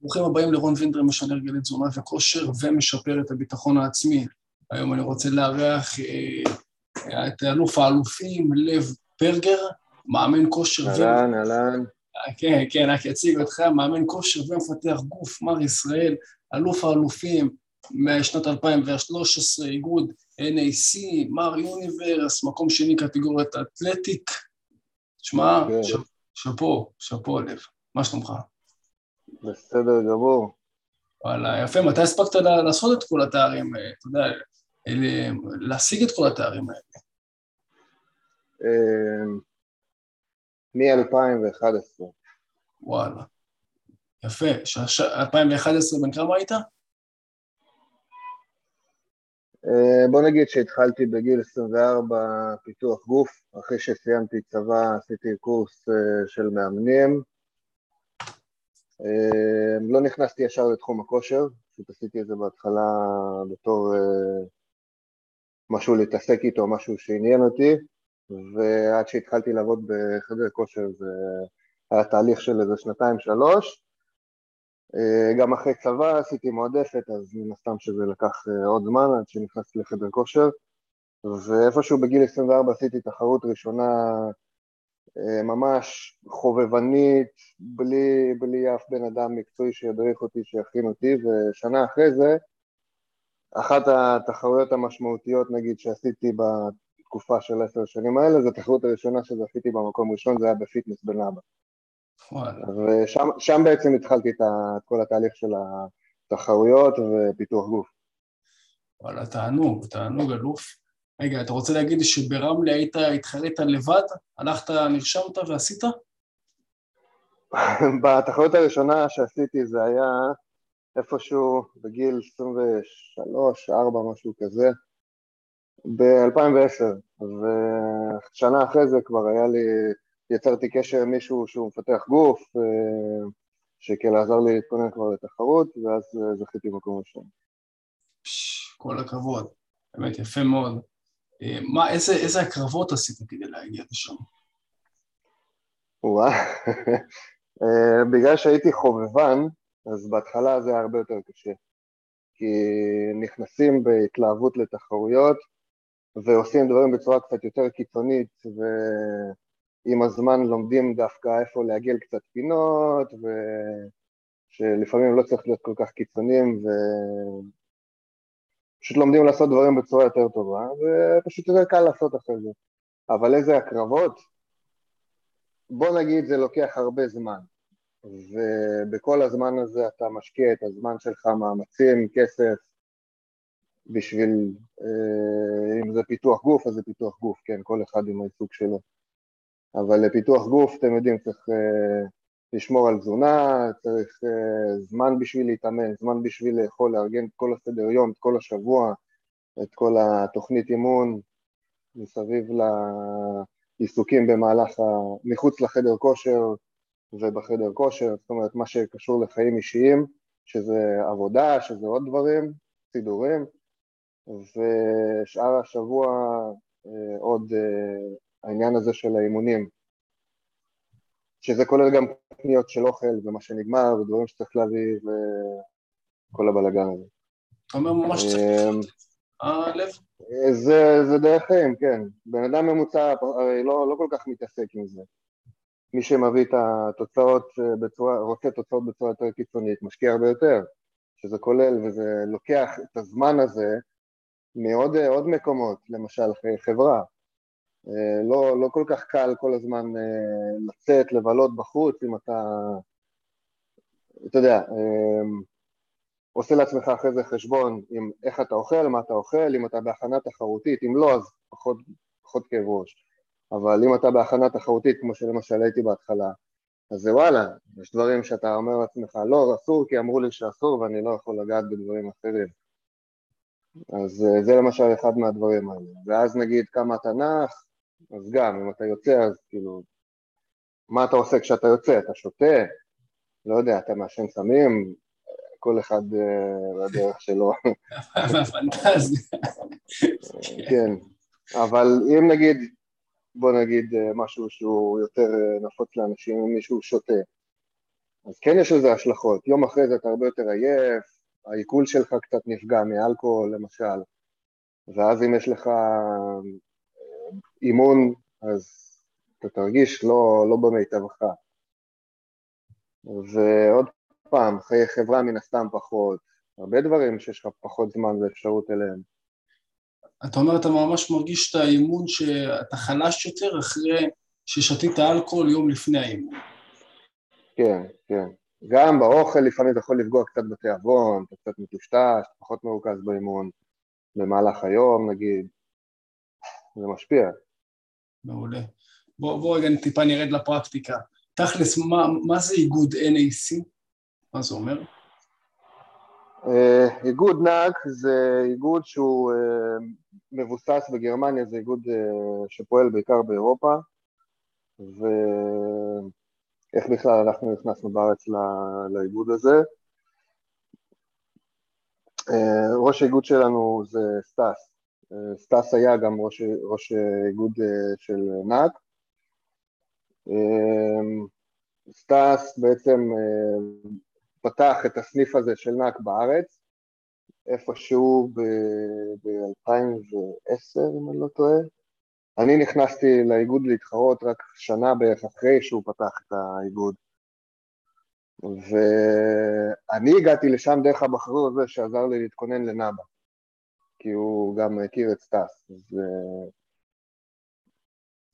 ברוכים הבאים לרון וינדר, משנה הרגלי תזונה וכושר ומשפר את הביטחון העצמי. היום אני רוצה לארח אה, את אלוף האלופים, לב ברגר, מאמן כושר. אהלן, אהלן. כן, כן, רק אציג אותך, מאמן כושר ומפתח גוף, מר ישראל, אלוף האלופים משנת 2013, איגוד NAC, מר יוניברס, מקום שני קטגוריית אתלטיק. תשמע, כן. שאפו, שאפו לב, מה שלומך? בסדר גמור. וואלה, יפה, מתי הספקת לעשות את כל התארים, אה, אתה יודע, להשיג את כל התארים האלה? אמ, מ-2011. וואלה. יפה. 2011 בן כמה היית? אה, בוא נגיד שהתחלתי בגיל 24 פיתוח גוף, אחרי שסיימתי צבא עשיתי קורס אה, של מאמנים. אה, לא נכנסתי ישר לתחום הכושר, פשוט עשיתי את זה בהתחלה בתור משהו להתעסק איתו, משהו שעניין אותי, ועד שהתחלתי לעבוד בחדר כושר זה היה תהליך של איזה שנתיים-שלוש. אה, גם אחרי צבא עשיתי מועדפת, אז מן הסתם שזה לקח אה, עוד זמן עד שנכנסתי לחדר כושר, ואיפשהו בגיל 24 עשיתי תחרות ראשונה אה, ממש חובבנית, בלי, בלי אף בן אדם מקצועי שידריך אותי, שיכין אותי, ושנה אחרי זה, אחת התחרויות המשמעותיות נגיד שעשיתי בתקופה של עשר השנים האלה, זו התחרות הראשונה שזכיתי במקום ראשון, זה היה בפיטנס בנאבה. ושם בעצם התחלתי את כל התהליך של התחרויות ופיתוח גוף. וואלה, תענוג, תענוג אלוף. רגע, אתה רוצה להגיד שברמלה היית, התחרית לבד? הלכת, נרשמת ועשית? בתחרות הראשונה שעשיתי זה היה איפשהו בגיל 23, 4, משהו כזה, ב-2010, ושנה אחרי זה כבר היה לי יצרתי קשר עם מישהו שהוא מפתח גוף, אה, שכאילו עזר לי להתכונן כבר לתחרות, ואז אה, זכיתי במקום ראשון. כל הכבוד, באמת יפה מאוד. אה, מה, איזה, איזה הקרבות עשית כדי להגיע לשם? וואה, בגלל שהייתי חובבן, אז בהתחלה זה היה הרבה יותר קשה. כי נכנסים בהתלהבות לתחרויות, ועושים דברים בצורה קצת יותר קיצונית, ו... עם הזמן לומדים דווקא איפה לעגל קצת פינות, ושלפעמים לא צריך להיות כל כך קיצוניים, ופשוט לומדים לעשות דברים בצורה יותר טובה, ופשוט יותר קל לעשות אחרי זה. אבל איזה הקרבות? בוא נגיד זה לוקח הרבה זמן, ובכל הזמן הזה אתה משקיע את הזמן שלך, מאמצים, כסף, בשביל, אה, אם זה פיתוח גוף, אז זה פיתוח גוף, כן, כל אחד עם העיסוק שלו. אבל לפיתוח גוף, אתם יודעים, צריך uh, לשמור על תזונה, צריך uh, זמן בשביל להתאמן, זמן בשביל לאכול, לארגן את כל הסדר יום, את כל השבוע, את כל התוכנית אימון מסביב לעיסוקים במהלך, ה... מחוץ לחדר כושר ובחדר כושר, זאת אומרת מה שקשור לחיים אישיים, שזה עבודה, שזה עוד דברים, סידורים, ושאר השבוע uh, עוד העניין הזה של האימונים, שזה כולל גם פניות של אוכל ומה שנגמר ודברים שצריך להביא וכל הבלאגן הזה. אתה אומר ממש צריך אמ, הלב? זה, זה דרך חיים, כן. בן אדם ממוצע הרי לא, לא כל כך מתעסק עם זה. מי שמביא את התוצאות בצורה, רוצה תוצאות בצורה יותר קיצונית, משקיע הרבה יותר, שזה כולל וזה לוקח את הזמן הזה מעוד מקומות, למשל חברה, אה, לא, לא כל כך קל כל הזמן אה, לצאת, לבלות בחוץ, אם אתה, אתה יודע, אה, עושה לעצמך אחרי זה חשבון עם איך אתה אוכל, מה אתה אוכל, אם אתה בהכנה תחרותית, אם לא אז פחות, פחות כאב ראש, אבל אם אתה בהכנה תחרותית כמו שלמשל הייתי בהתחלה, אז זה וואלה, יש דברים שאתה אומר לעצמך, לא, אסור כי אמרו לי שאסור ואני לא יכול לגעת בדברים אחרים. אז זה למשל אחד מהדברים האלה. ואז נגיד כמה תנ"ך, אז גם, אם אתה יוצא, אז כאילו, מה אתה עושה כשאתה יוצא? אתה שותה? לא יודע, אתה מעשן סמים? כל אחד בדרך שלו. פנטזיה. כן, אבל אם נגיד, בוא נגיד uh, משהו שהוא יותר uh, נפוץ לאנשים, אם מישהו שותה, אז כן יש לזה השלכות. יום אחרי זה אתה הרבה יותר עייף, העיכול שלך קצת נפגע מאלכוהול למשל, ואז אם יש לך אה, אימון, אז אתה תרגיש לא, לא במיטבך. ועוד פעם, חיי חברה מן הסתם פחות, הרבה דברים שיש לך פחות זמן ואפשרות אליהם. אתה אומר, אתה ממש מרגיש את האימון שאתה חלש יותר אחרי ששתית אלכוהול יום לפני האימון. כן, כן. גם באוכל לפעמים אתה יכול לפגוע קצת בתיאבון, אתה קצת מטושטש, פחות מרוכז באימון, במהלך היום נגיד, זה משפיע. מעולה. בוא, בוא רגע טיפה נרד לפרקטיקה. תכלס, מה, מה זה איגוד NAC? מה זה אומר? Uh, איגוד נאק זה איגוד שהוא uh, מבוסס בגרמניה, זה איגוד uh, שפועל בעיקר באירופה, ואיך בכלל אנחנו נכנסנו בארץ לא, לאיגוד הזה. אה, ראש האיגוד שלנו זה סטאס, סטאס היה גם ראש, ראש איגוד אה, של NAC. אה, סטאס בעצם אה, פתח את הסניף הזה של NAC בארץ, איפשהו ב-2010 אם אני לא טועה. אני נכנסתי לאיגוד להתחרות רק שנה בערך אחרי שהוא פתח את האיגוד. ואני הגעתי לשם דרך הבחור הזה שעזר לי להתכונן ל NABBA, כי הוא גם הכיר את סטאס. אז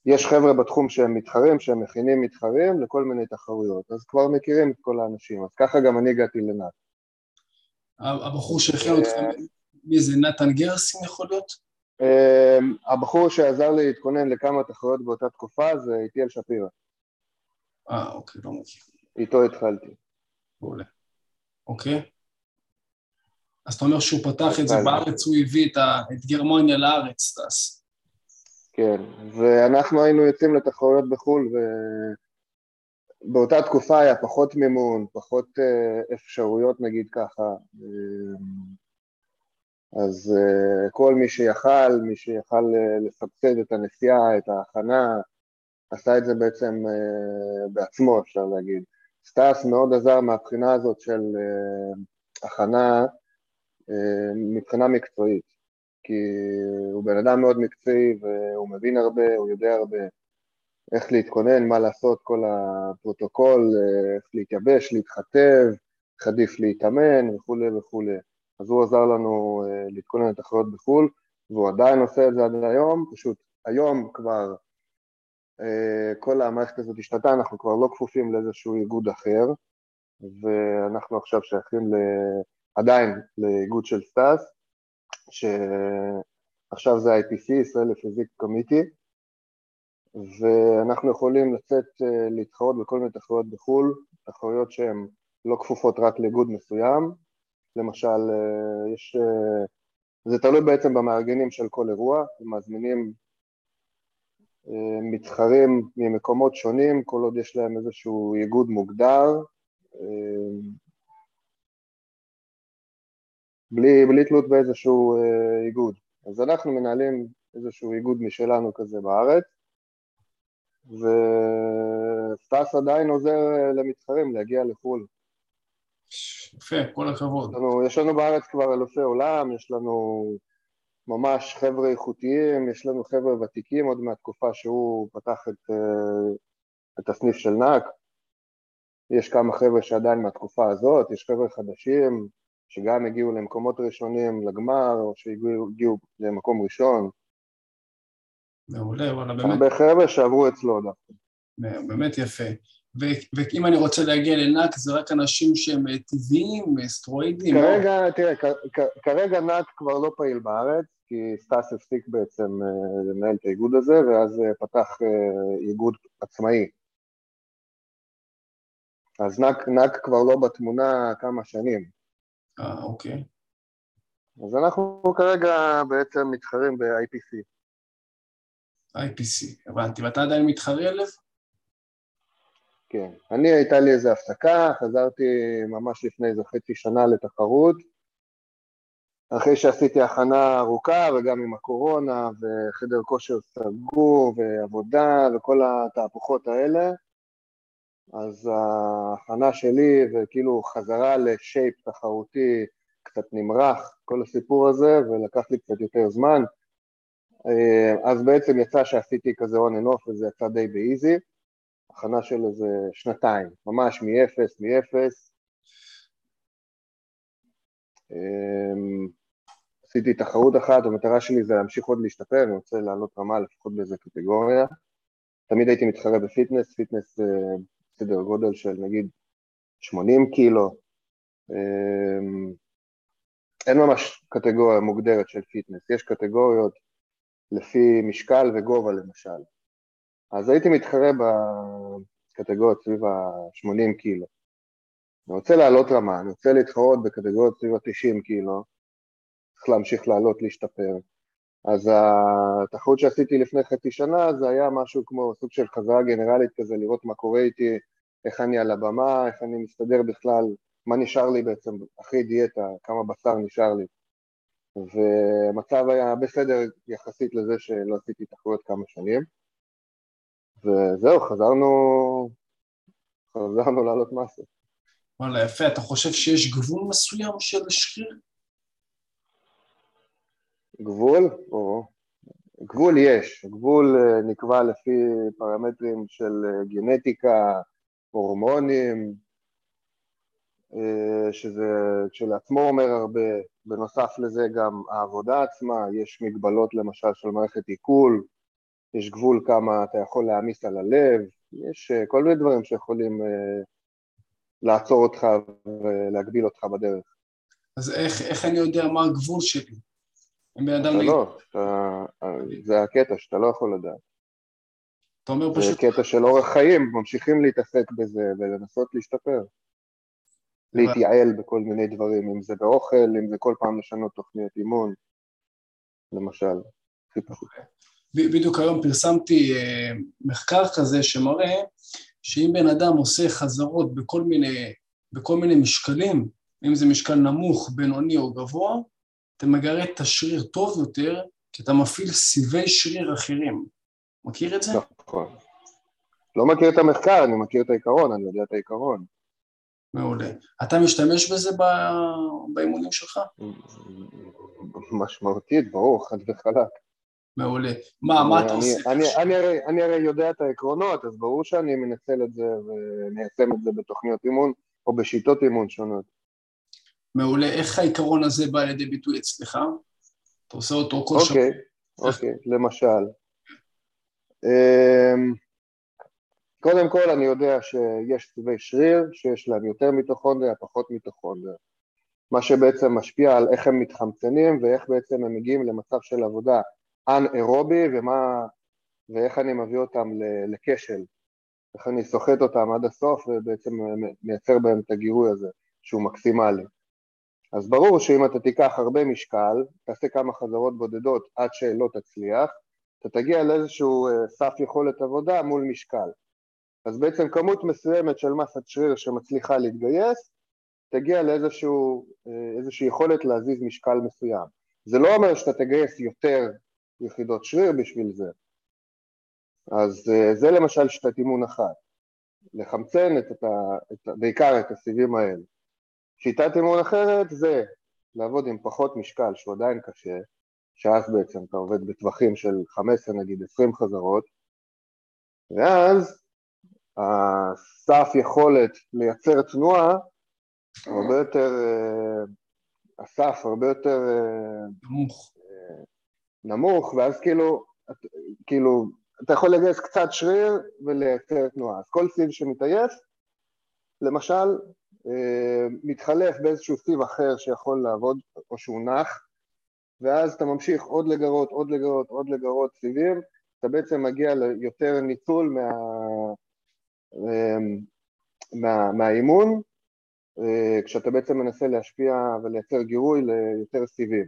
יש חבר'ה בתחום שהם מתחרים, שהם מכינים מתחרים לכל מיני תחרויות, אז כבר מכירים את כל האנשים, אז ככה גם אני הגעתי ל NAC. הבחור שהכין אותך, אה, מי זה, נתן גרסין יכול להיות? אה, הבחור שעזר לי להתכונן לכמה תחרויות באותה תקופה זה איטיאל שפירא. אה, אוקיי, לא מכיר. איתו התחלתי. מעולה. אוקיי. אז אתה אומר שהוא פתח את זה בארץ, הוא הביא את גרמניה לארץ, טס. כן, ואנחנו היינו יוצאים לתחרויות בחו"ל, ובאותה תקופה היה פחות מימון, פחות אה, אפשרויות נגיד ככה, אה, אז אה, כל מי שיכל, מי שיכל לסבסד את הנסיעה, את ההכנה, עשה את זה בעצם בעצמו, אפשר להגיד. סטאס מאוד עזר מהבחינה הזאת של הכנה מבחינה מקצועית. כי הוא בן אדם מאוד מקצועי והוא מבין הרבה, הוא יודע הרבה איך להתכונן, מה לעשות, כל הפרוטוקול, איך להתייבש, להתחתב, איך עדיף להתאמן וכולי וכולי. אז הוא עזר לנו אה, להתכונן לתחרויות בחו"ל, והוא עדיין עושה את זה עד היום, פשוט היום כבר אה, כל המערכת הזאת השתנתה, אנחנו כבר לא כפופים לאיזשהו איגוד אחר, ואנחנו עכשיו שייכים ל... עדיין לאיגוד של סטאס, שעכשיו זה IPC, ישראל לפיזיק קומיטי, ואנחנו יכולים לצאת אה, להתחרות בכל מיני תחרויות בחו"ל, תחרויות שהן לא כפופות רק לאיגוד מסוים, למשל, אה, יש, אה, זה תלוי בעצם במארגנים של כל אירוע, הם מזמינים מתחרים ממקומות שונים, כל עוד יש להם איזשהו איגוד מוגדר, בלי, בלי תלות באיזשהו אה, איגוד. אז אנחנו מנהלים איזשהו איגוד משלנו כזה בארץ, וסטאס עדיין עוזר אה, למתחרים להגיע לחו"ל. יפה, כל הכבוד. יש לנו, יש לנו בארץ כבר אלופי עולם, יש לנו ממש חבר'ה איכותיים, יש לנו חבר'ה ותיקים עוד מהתקופה שהוא פתח את, אה, את הסניף של נאק. יש כמה חבר'ה שעדיין מהתקופה הזאת, יש חבר'ה חדשים, שגם הגיעו למקומות ראשונים לגמר, או שהגיעו למקום ראשון. מעולה, וואלה, באמת. הרבה חבר'ה שעברו אצלו דווקא. באמת יפה. ואם אני רוצה להגיע ל NAC, זה רק אנשים שהם אה, טבעיים, אה, סטרואידים? כרגע, או... תראה, כרגע NAC כבר לא פעיל בארץ, כי סטאס הפסיק בעצם אה, לנהל את האיגוד הזה, ואז פתח איגוד עצמאי. אז נאק, נאק כבר לא בתמונה כמה שנים. אה, אוקיי. אז אנחנו כרגע בעצם מתחרים ב-IPC. IPC, הבנתי. ואתה עדיין מתחרה עליו? כן. אני, הייתה לי איזו הפסקה, חזרתי ממש לפני איזה חצי שנה לתחרות. אחרי שעשיתי הכנה ארוכה, וגם עם הקורונה, וחדר כושר סגור, ועבודה, וכל התהפוכות האלה, אז ההכנה שלי וכאילו חזרה לשייפ תחרותי קצת נמרח, כל הסיפור הזה, ולקח לי קצת יותר זמן. אה, אז בעצם יצא שעשיתי כזה on and off וזה יצא די באיזי, הכנה של איזה שנתיים, ממש מאפס, מאפס. אמ, עשיתי תחרות אחת, המטרה שלי זה להמשיך עוד להשתפר, אני רוצה לעלות רמה לפחות באיזה קטגוריה. תמיד הייתי מתחרה ב fitness, fitness אה, סדר גודל של נגיד 80 קילו. אמ, אין ממש קטגוריה מוגדרת של fitness, יש קטגוריות לפי משקל וגובה למשל. אז הייתי מתחרה בקטגוריות סביב ה-80 קילו. אני רוצה לעלות רמה, אני רוצה להתחרות בקטגוריות סביב ה-90 קילו, צריך להמשיך לעלות, להשתפר. אז התחרות שעשיתי לפני חצי שנה זה היה משהו כמו סוג של חזרה גנרלית כזה, לראות מה קורה איתי, איך אני על הבמה, איך אני מסתדר בכלל, מה נשאר לי בעצם אחרי דיאטה, כמה בשר נשאר לי. והמצב היה בסדר יחסית לזה שלא עשיתי תחרויות כמה שנים. וזהו, חזרנו, חזרנו לעלות מסה. וואלה, יפה. אתה חושב שיש גבול מסוים של שריר? גבול? או... גבול יש, גבול אה, נקבע לפי פרמטרים של אה, גנטיקה, הורמונים, אה, שזה כשלעצמו אומר הרבה, בנוסף לזה גם העבודה עצמה, יש מגבלות למשל של מערכת עיכול, יש גבול כמה אתה יכול להעמיס על הלב, יש כל מיני דברים שיכולים לעצור אותך ולהגביל אותך בדרך. אז איך, איך אני יודע מה הגבול שלי? אם בן אדם... אתה לא, אתה, זה הקטע שאתה לא יכול לדעת. אתה אומר פשוט... זה קטע של אורח חיים, ממשיכים להתעסק בזה ולנסות להשתפר. להתייעל בכל מיני דברים, אם זה באוכל, אם זה כל פעם לשנות תוכניות אימון, למשל. בדיוק היום פרסמתי אה, מחקר כזה שמראה שאם בן אדם עושה חזרות בכל מיני, בכל מיני משקלים, אם זה משקל נמוך, בינוני או גבוה, אתה מגרד את השריר טוב יותר, כי אתה מפעיל סיבי שריר אחרים. מכיר את זה? נכון. לא מכיר את המחקר, אני מכיר את העיקרון, אני יודע את העיקרון. מעולה. אתה משתמש בזה באימונים שלך? משמעותית, ברור, חד וחלק. מעולה. מה, מה אתה עושה? אני, אני, הרי, אני הרי יודע את העקרונות, אז ברור שאני מנצל את זה ומיישם את זה בתוכניות אימון או בשיטות אימון שונות. מעולה. איך העיקרון הזה בא לידי ביטוי אצלך? אתה עושה אותו כל שבוע. אוקיי, אוקיי, למשל. אמ, קודם כל אני יודע שיש סביבי שריר שיש להם יותר מיטוכונדריה, פחות מיטוכונדריה. מה שבעצם משפיע על איך הם מתחמצנים ואיך בעצם הם מגיעים למצב של עבודה אנאירובי ומה, ואיך אני מביא אותם לכשל, איך אני סוחט אותם עד הסוף ובעצם מייצר בהם את הגירוי הזה שהוא מקסימלי. אז ברור שאם אתה תיקח הרבה משקל, תעשה כמה חזרות בודדות עד שלא תצליח, אתה תגיע לאיזשהו אה, סף יכולת עבודה מול משקל. אז בעצם כמות מסוימת של מסת שריר שמצליחה להתגייס, תגיע לאיזושהי יכולת להזיז משקל מסוים. זה לא אומר שאתה תגייס יותר יחידות שריר בשביל זה. אז אה, זה למשל שיטת אימון אחת, לחמצן את, ה, את, בעיקר את הסיבים האלה. שיטת אימון אחרת זה לעבוד עם פחות משקל שהוא עדיין קשה, שאז בעצם אתה עובד בטווחים של 15 נגיד 20 חזרות, ואז הסף יכולת לייצר תנועה הרבה יותר, אה, הסף הרבה יותר אה, נמוך, נמוך ואז כאילו, כאילו אתה יכול לגייס קצת שריר ולייצר תנועה. אז כל סיב שמתעייף, למשל, אה, מתחלף באיזשהו סיב אחר שיכול לעבוד, או שהוא נח, ואז אתה ממשיך עוד לגרות, עוד לגרות, עוד לגרות סיבים, אתה בעצם מגיע ליותר ניצול מה, אה, מה, מהאימון, אה, כשאתה בעצם מנסה להשפיע ולייצר גירוי ליותר סיבים.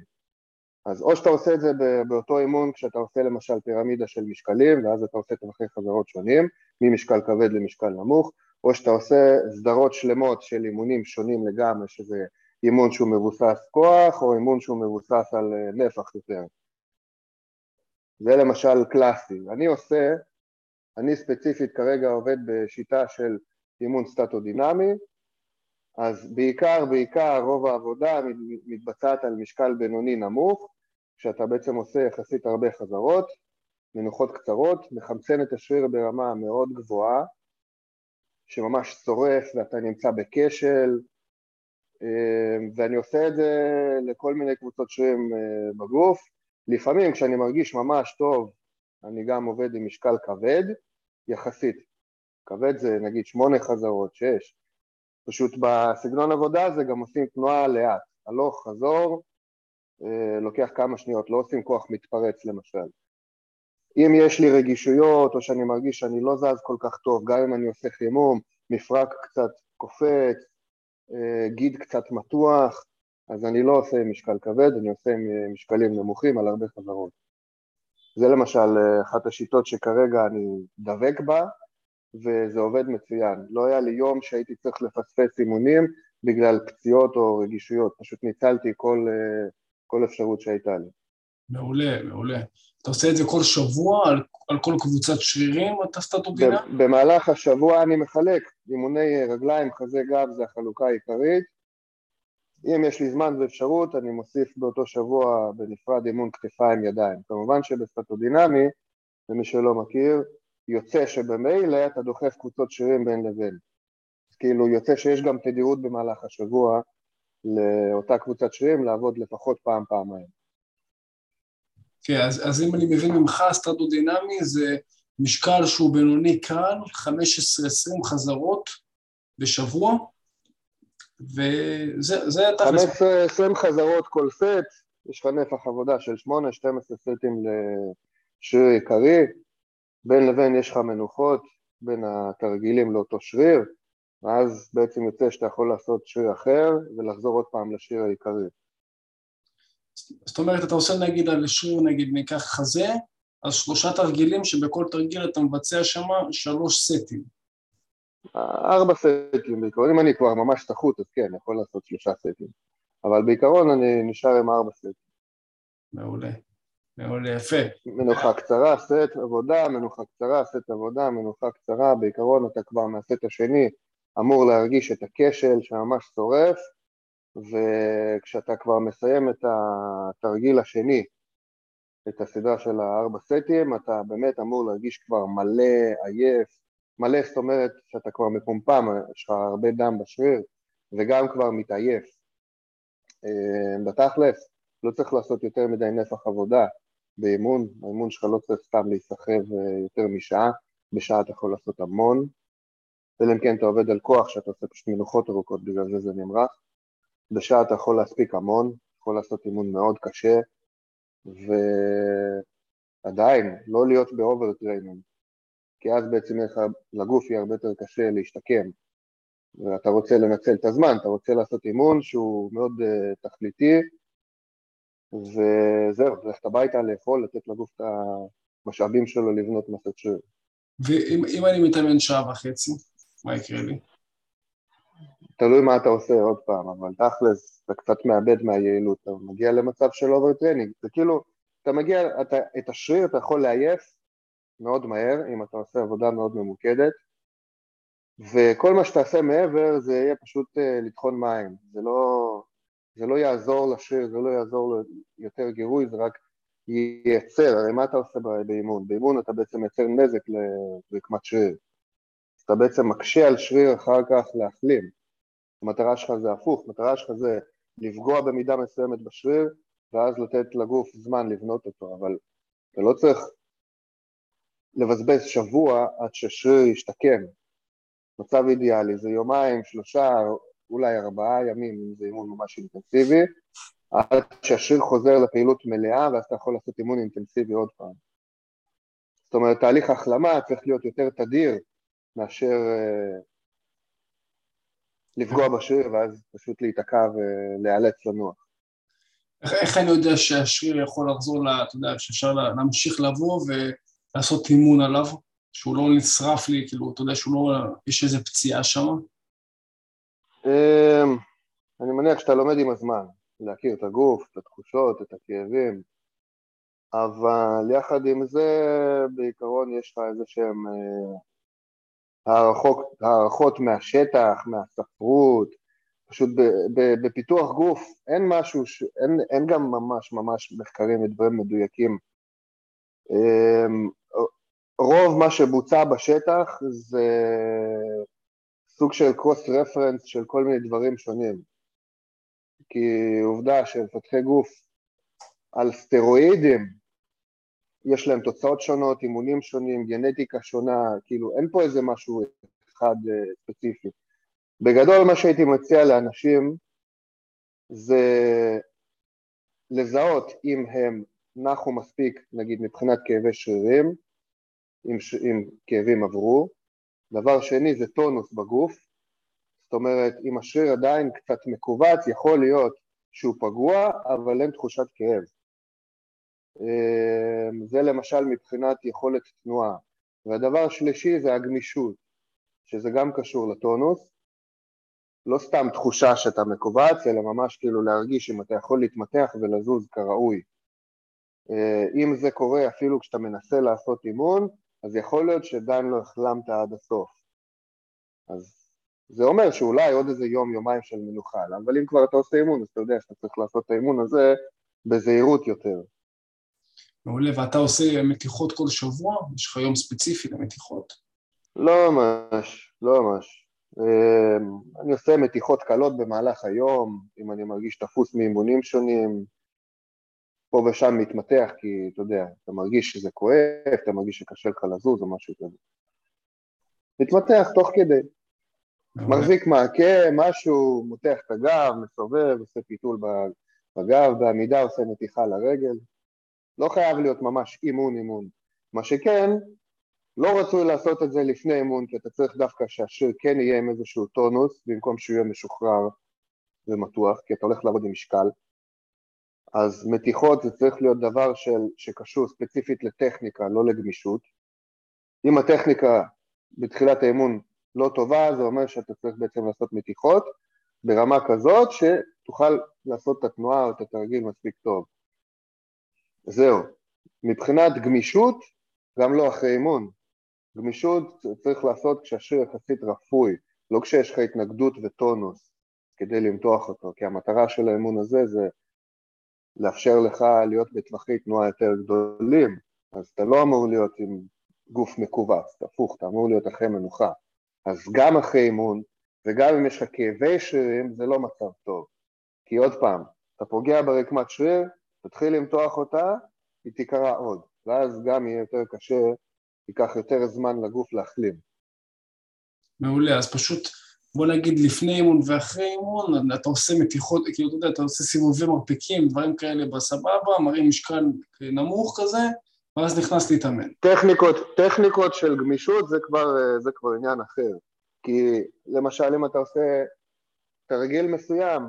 אז או שאתה עושה את זה באותו אימון כשאתה עושה למשל פירמידה של משקלים, ואז אתה עושה טווחי חזרות שונים, ממשקל כבד למשקל נמוך, או שאתה עושה סדרות שלמות של אימונים שונים לגמרי, שזה אימון שהוא מבוסס כוח, או אימון שהוא מבוסס על אה, נפח יותר. זה למשל קלאסי. אני עושה, אני ספציפית כרגע עובד בשיטה של אימון סטטודינמי, אז בעיקר, בעיקר רוב העבודה מתבצעת על משקל בינוני נמוך, כשאתה בעצם עושה יחסית הרבה חזרות, מנוחות קצרות, מחמצן את השריר ברמה מאוד גבוהה, שממש שורף ואתה נמצא בכשל, אה, ואני עושה את זה לכל מיני קבוצות שרירים אה, בגוף. לפעמים כשאני מרגיש ממש טוב, אני גם עובד עם משקל כבד, יחסית. כבד זה נגיד שמונה חזרות, שש. פשוט בסגנון עבודה הזה גם עושים תנועה לאט, הלוך, חזור, אה, לוקח כמה שניות, לא עושים כוח מתפרץ למשל. אם יש לי רגישויות או שאני מרגיש שאני לא זז כל כך טוב, גם אם אני עושה חימום, מפרק קצת קופץ, אה, גיד קצת מתוח, אז אני לא עושה עם משקל כבד, אני עושה עם אה, משקלים נמוכים על הרבה חזרות. זה למשל אחת השיטות שכרגע אני דבק בה, וזה עובד מצוין. לא היה לי יום שהייתי צריך לפספס אימונים בגלל פציעות או רגישויות, פשוט ניצלתי כל, אה, כל אפשרות שהייתה לי. מעולה, מעולה. אתה עושה את זה כל שבוע על, על כל קבוצת שרירים, אתה סטטודינה? במהלך השבוע אני מחלק אימוני רגליים, חזה גב זה החלוקה העיקרית. אם יש לי זמן ואפשרות, אני מוסיף באותו שבוע בנפרד אימון כתפיים ידיים. כמובן שבסטטודינמי, למי שלא מכיר, יוצא שבמילא אתה דוחף קבוצות שרירים בין לבין. כאילו יוצא שיש גם תדירות במהלך השבוע לאותה קבוצת שרירים לעבוד לפחות פעם, פעמיים. כן, אז, אז אם אני מבין ממך, סטטודינמי זה משקל שהוא בינוני קל, 15-20 חזרות בשבוע, וזה תכלס. 15-20 חזרות כל סט, יש לך נפח עבודה של 8-12 סטים לשריר עיקרי, בין לבין יש לך מנוחות בין התרגילים לאותו שריר, ואז בעצם יוצא שאתה יכול לעשות שריר אחר ולחזור עוד פעם לשריר העיקרי. זאת אומרת, אתה עושה נגיד על שריר, נגיד ניקח חזה, אז שלושה תרגילים שבכל תרגיל אתה מבצע שם שלוש סטים. ארבע סטים בעיקרון, אם אני כבר ממש תחות אז כן, אני יכול לעשות שלושה סטים, אבל בעיקרון אני נשאר עם ארבע סטים. מעולה. מאוד יפה. מנוחה קצרה, סט עבודה, מנוחה קצרה, סט עבודה, מנוחה קצרה, בעיקרון אתה כבר מהסט השני אמור להרגיש את הכשל שממש שורף, וכשאתה כבר מסיים את התרגיל השני, את הסדרה של הארבע סטים, אתה באמת אמור להרגיש כבר מלא, עייף, מלא זאת אומרת שאתה כבר מפומפם, יש לך הרבה דם בשריר, וגם כבר מתעייף. אה, בתכלס, לא צריך לעשות יותר מדי נפח עבודה, באימון, האימון שלך לא צריך סתם להיסחב אה, יותר משעה, בשעה אתה יכול לעשות המון, אלא אם כן אתה עובד על כוח שאתה עושה פשוט מנוחות ארוכות, בגלל זה זה נמרח, בשעה אתה יכול להספיק המון, יכול לעשות אימון מאוד קשה, ועדיין, לא להיות ב overtraining, כי אז בעצם לך, לגוף יהיה הרבה יותר קשה להשתקם, ואתה רוצה לנצל את הזמן, אתה רוצה לעשות אימון שהוא מאוד אה, תכליתי, וזהו, ללכת הביתה, לאכול, לתת לגוף את המשאבים שלו לבנות מסת שריר. ואם אני מתאמן שעה וחצי, מה יקרה לי? תלוי מה אתה עושה עוד פעם, אבל תכלס, אתה קצת מאבד מהיעילות, אתה מגיע למצב של overtraining, זה כאילו, אתה מגיע, אתה, את השריר אתה יכול לעייף מאוד מהר, אם אתה עושה עבודה מאוד ממוקדת, וכל מה שתעשה מעבר זה יהיה פשוט אה, לטחון מים, זה לא, זה לא יעזור לשריר, זה לא יעזור לו יותר גירוי, זה רק ייצר, הרי מה אתה עושה באימון? באימון אתה בעצם מייצר נזק לרקמת שריר. אתה בעצם מקשה על שריר אחר כך להחלים. המטרה שלך זה הפוך, המטרה שלך זה לפגוע במידה מסוימת בשריר, ואז לתת לגוף זמן לבנות אותו, אבל אתה לא צריך לבזבז שבוע עד ששריר ישתקם. מצב אידיאלי זה יומיים, שלושה, אולי ארבעה ימים, אם זה אימון ממש אינטנסיבי, עד שהשריר חוזר לפעילות מלאה, ואז אתה יכול לעשות אימון אינטנסיבי עוד פעם. זאת אומרת, תהליך ההחלמה צריך להיות יותר תדיר מאשר uh, לפגוע בשריר ואז פשוט להיתקע ולהיאלץ לנוח. איך, איך אני יודע שהשריר יכול לחזור, לה, אתה יודע, שאפשר להמשיך לבוא ולעשות אימון עליו, שהוא לא נשרף לי, כאילו, אתה יודע, שהוא לא, יש איזה פציעה שם? אמ, אני מניח שאתה לומד עם הזמן, להכיר את הגוף, את התחושות, את הכאבים, אבל יחד עם זה בעיקרון יש לך איזה שהם אה, הערכות, הערכות מהשטח, מהספרות, פשוט בפיתוח גוף אין משהו, ש... אין, אין גם ממש ממש מחקרים ודברים מדויקים. אמ, רוב מה שבוצע בשטח זה סוג של קרוס רפרנס של כל מיני דברים שונים. כי עובדה שמפתחי גוף על סטרואידים, יש להם תוצאות שונות, אימונים שונים, גנטיקה שונה, כאילו אין פה איזה משהו אחד uh, ספציפי. בגדול מה שהייתי מציע לאנשים זה לזהות אם הם נחו מספיק, נגיד מבחינת כאבי שרירים, אם, ש... אם כאבים עברו, דבר שני זה טונוס בגוף, זאת אומרת אם השריר עדיין קצת מכווץ יכול להיות שהוא פגוע אבל אין תחושת כאב. אמ, זה למשל מבחינת יכולת תנועה. והדבר השלישי זה הגמישות, שזה גם קשור לטונוס, לא סתם תחושה שאתה מכווץ, אלא ממש כאילו להרגיש אם אתה יכול להתמתח ולזוז כראוי. אה, אם זה קורה אפילו כשאתה מנסה לעשות אימון, אז יכול להיות שעדיין לא החלמת עד הסוף. אז זה אומר שאולי עוד איזה יום, יומיים של מנוחה, אבל אם כבר אתה עושה אימון, אז אתה יודע שאתה צריך לעשות את האימון הזה בזהירות יותר. מעולה, ואתה עושה מתיחות כל שבוע? יש לך יום ספציפי למתיחות? לא ממש, לא ממש. אמ, אני עושה מתיחות קלות במהלך היום, אם אני מרגיש תפוס מאימונים שונים, פה ושם מתמתח, כי אתה יודע, אתה מרגיש שזה כואב, אתה מרגיש שקשה לך לזוז או משהו כזה. מתמתח תוך כדי. מחזיק מעקה, משהו, מותח את הגב, מסובב, עושה פיתול בגב, בעמידה עושה מתיחה לרגל. לא חייב להיות ממש אימון אימון. מה שכן, לא רצוי לעשות את זה לפני אימון, כי אתה צריך דווקא שהשיר כן יהיה עם איזשהו טונוס, במקום שהוא יהיה משוחרר ומתוח, כי אתה הולך לעבוד עם משקל. אז מתיחות זה צריך להיות דבר של, שקשור ספציפית לטכניקה, לא לגמישות. אם הטכניקה בתחילת האימון לא טובה, זה אומר שאתה צריך בעצם לעשות מתיחות ברמה כזאת שתוכל לעשות את התנועה או את התרגיל מספיק טוב. זהו. מבחינת גמישות, גם לא אחרי אימון. גמישות צריך לעשות כשהשריר יחסית רפוי, לא כשיש לך התנגדות וטונוס כדי למתוח אותו, כי המטרה של האימון הזה זה לאפשר לך להיות בטווחי תנועה יותר גדולים, אז אתה לא אמור להיות עם גוף מכווץ, הפוך, אתה אמור להיות אחרי מנוחה. אז גם אחרי אימון, וגם אם יש לך כאבי שרירים, זה לא מצב טוב. כי עוד פעם, אתה פוגע ברקמת שריר, תתחיל למתוח אותה, היא תיקרע עוד, ואז גם יהיה יותר קשה ייקח יותר זמן לגוף להחלים. מעולה, אז פשוט בוא נגיד לפני אימון ואחרי אימון, אתה עושה מתיחות, כאילו אתה יודע, אתה עושה סיבובי מרפקים, דברים כאלה בסבבה, מראים משקל נמוך כזה, ואז נכנס להתאמן. טכניקות, טכניקות של גמישות זה כבר, זה כבר עניין אחר. כי למשל אם אתה עושה תרגיל מסוים,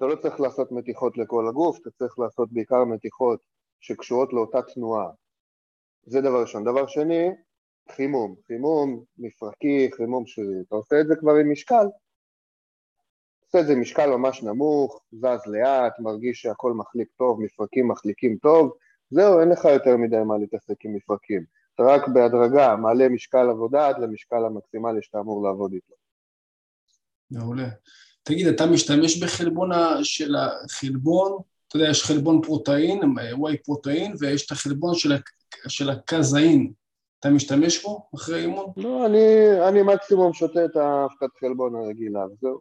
אתה לא צריך לעשות מתיחות לכל הגוף, אתה צריך לעשות בעיקר מתיחות שקשורות לאותה תנועה. זה דבר ראשון. דבר שני, חימום. חימום מפרקי, חימום שרירי. אתה עושה את זה כבר עם משקל. עושה את זה עם משקל ממש נמוך, זז לאט, מרגיש שהכל מחליק טוב, מפרקים מחליקים טוב, זהו, אין לך יותר מדי מה להתעסק עם מפרקים. אתה רק בהדרגה מעלה משקל עבודה עד למשקל המקסימלי שאתה אמור לעבוד איתו. מעולה. תגיד, אתה משתמש בחלבון של החלבון, אתה יודע, יש חלבון פרוטאין, וואי פרוטאין, ויש את החלבון של של הקזאין, אתה משתמש בו אחרי אימון? לא, אני, אני מקסימום שותה את האבקת חלבון הרגילה, וזהו.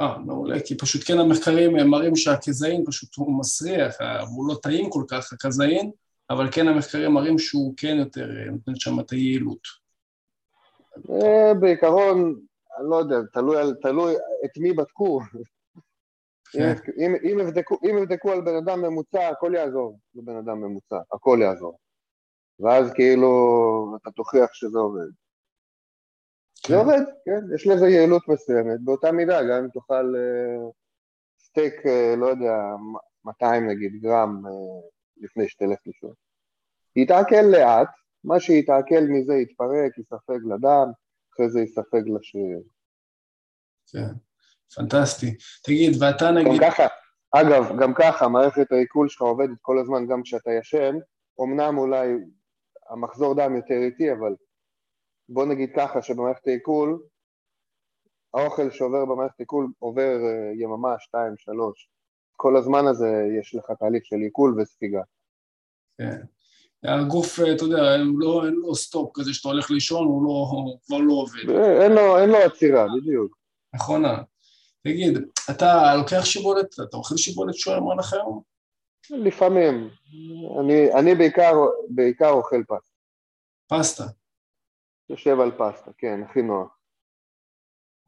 אה, מעולה, כי פשוט כן המחקרים מראים שהקזאין פשוט הוא מסריח, הוא לא טעים כל כך, הקזאין, אבל כן המחקרים מראים שהוא כן יותר נותן שם את היעילות. אה, בעיקרון, אני לא יודע, תלוי, תלוי את מי בדקו. כן. אם, אם, יבדקו, אם יבדקו על בן אדם ממוצע, הכל יעזור לבן אדם ממוצע, הכל יעזור. ואז כאילו אתה תוכיח שזה עובד. כן. זה עובד, כן, יש לזה יעילות מסוימת, באותה מידה, גם אם תאכל אה, סטייק, אה, לא יודע, 200 נגיד גרם אה, לפני שתלך לישון. יתעכל לאט, מה שיתעכל מזה יתפרק, יספג לדם, אחרי זה יספג לשריר. כן. פנטסטי. תגיד, ואתה נגיד... גם ככה, אגב, גם ככה, מערכת העיכול שלך עובדת כל הזמן גם כשאתה ישן, אמנם אולי המחזור דם יותר איטי, אבל בוא נגיד ככה שבמערכת העיכול, האוכל שעובר במערכת עיכול עובר אה, יממה, שתיים, שלוש. כל הזמן הזה יש לך תהליך של עיכול וספיגה. כן. הגוף, אתה יודע, אין לו, אין לו סטופ כזה שאתה הולך לישון, הוא, לא, הוא כבר לא עובד. אין לו, אין לו עצירה, בדיוק. נכונה. תגיד, אתה לוקח שיבולת, אתה אוכל שיבולת שוער במהלך היום? לפעמים. אני, אני בעיקר, בעיקר אוכל פסטה. פסטה? יושב על פסטה, כן, הכי נוח.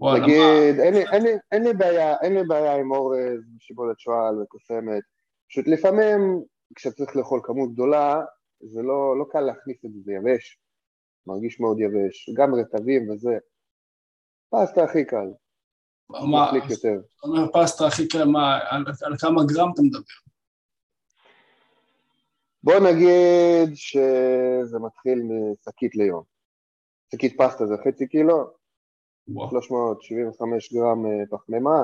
וואלה, נגיד, מה... אין, לי, אין, לי, אין, לי בעיה, אין לי בעיה עם אורז, שיבולת שועל וקוסמת. פשוט לפעמים, כשצריך לאכול כמות גדולה, זה לא, לא קל להכניס את זה, זה יבש. מרגיש מאוד יבש. גם רטבים וזה. פסטה הכי קל. מה, אתה אומר פסטה הכי קל, מה, על, על כמה גרם אתה מדבר? בוא נגיד שזה מתחיל משקית ליום. שקית פסטה זה חצי קילו, וואו. 375 גרם אה, פחמימה,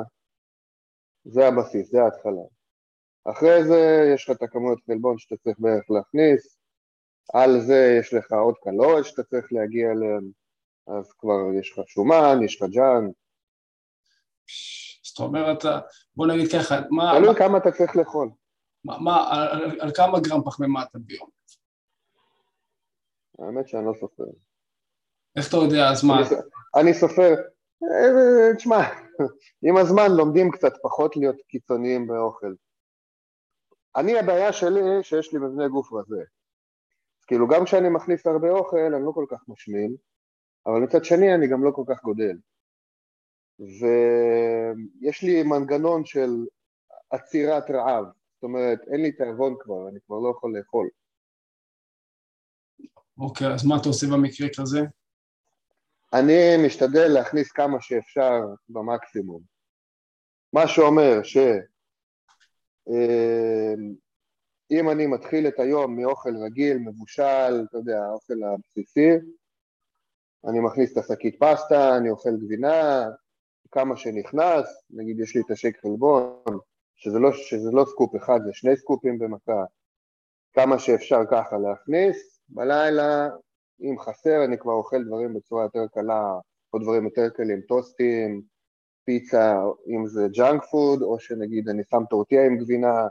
זה הבסיס, זה ההתחלה. אחרי זה יש לך את הכמויות חלבון שאתה צריך בערך להכניס, על זה יש לך עוד קלוריות שאתה צריך להגיע אליהן, אז כבר יש לך שומן, יש לך ג'אנק, זאת אומרת, בוא נגיד ככה, מה... תלוי כמה אתה צריך לאכול. מה, מה על, על כמה גרם פחמימה אתה ביום? האמת שאני לא סופר. איך אתה יודע, אז מה? אני סופר, אה, תשמע, עם הזמן לומדים קצת פחות להיות קיצוניים באוכל. אני, הבעיה שלי, שיש לי מבנה גוף רזה. כאילו, גם כשאני מכניס הרבה אוכל, אני לא כל כך משמין, אבל מצד שני אני גם לא כל כך גודל. ויש לי מנגנון של עצירת רעב, זאת אומרת, אין לי תיאבון כבר, אני כבר לא יכול לאכול. אוקיי, אז מה אתה עושה במקרה כזה? אני משתדל להכניס כמה שאפשר במקסימום. מה שאומר שאם אה, אני מתחיל את היום מאוכל רגיל, מבושל, אתה יודע, האוכל הבסיסי, אני מכניס את השקית פסטה, אני אוכל גבינה, כמה שנכנס, נגיד יש לי את השייק חלבון, שזה לא, שזה לא סקופ אחד, זה שני סקופים במכה, כמה שאפשר ככה להכניס, בלילה, אם חסר, אני כבר אוכל דברים בצורה יותר קלה, או דברים יותר קלים, טוסטים, פיצה, אם זה ג'אנק פוד, או שנגיד אני שם טורטיה עם גבינה,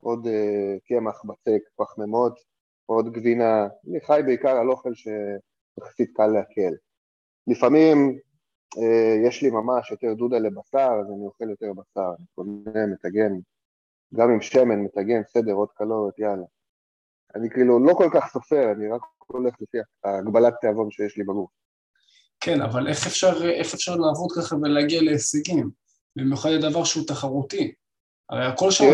עוד אה, קמח, בצק, פחמימות, עוד גבינה, אני חי בעיקר על אוכל שיחסית קל להקל. לפעמים אה, יש לי ממש יותר דודה לבשר, אז אני אוכל יותר בשר, אני קונה, מטגן, גם עם שמן, מטגן, סדר, עוד קלוריות, יאללה. אני כאילו לא כל כך סופר, אני רק הולך לפי הגבלת תיאבון שיש לי בגוף. כן, אבל איך אפשר, איך אפשר לעבוד ככה ולהגיע להישגים? במיוחד לדבר שהוא תחרותי. הרי הכל שם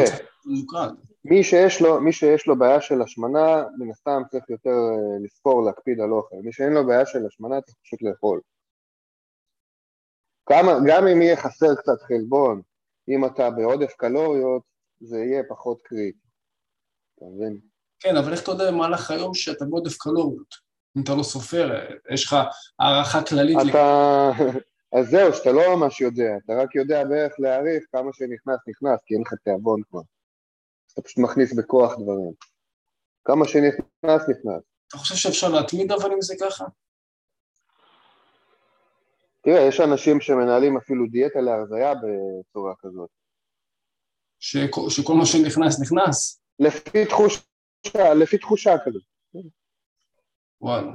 ממוקד. מי שיש, לו, מי שיש לו בעיה של השמנה, מן הסתם צריך יותר אה, לספור, להקפיד על אוכל. מי שאין לו בעיה של השמנה צריך פשוט לאכול. כמה, גם אם יהיה חסר קצת חלבון, אם אתה בעודף קלוריות, זה יהיה פחות קריטי, אתה מבין? כן, אבל איך אתה יודע במהלך היום שאתה בעודף קלוריות? אם אתה לא סופר, יש לך הערכה כללית... אתה... אז זהו, שאתה לא ממש יודע, אתה רק יודע בערך להעריך כמה שנכנס, נכנס, כי אין לך תיאבון כבר. אתה פשוט מכניס בכוח דברים. כמה שנכנס, נכנס. אתה חושב שאפשר להתמיד אבל אם זה ככה? תראה, יש אנשים שמנהלים אפילו דיאטה להרזייה בצורה כזאת. שכל, שכל מה שנכנס, נכנס? לפי תחושה, לפי תחושה כזאת. וואלה.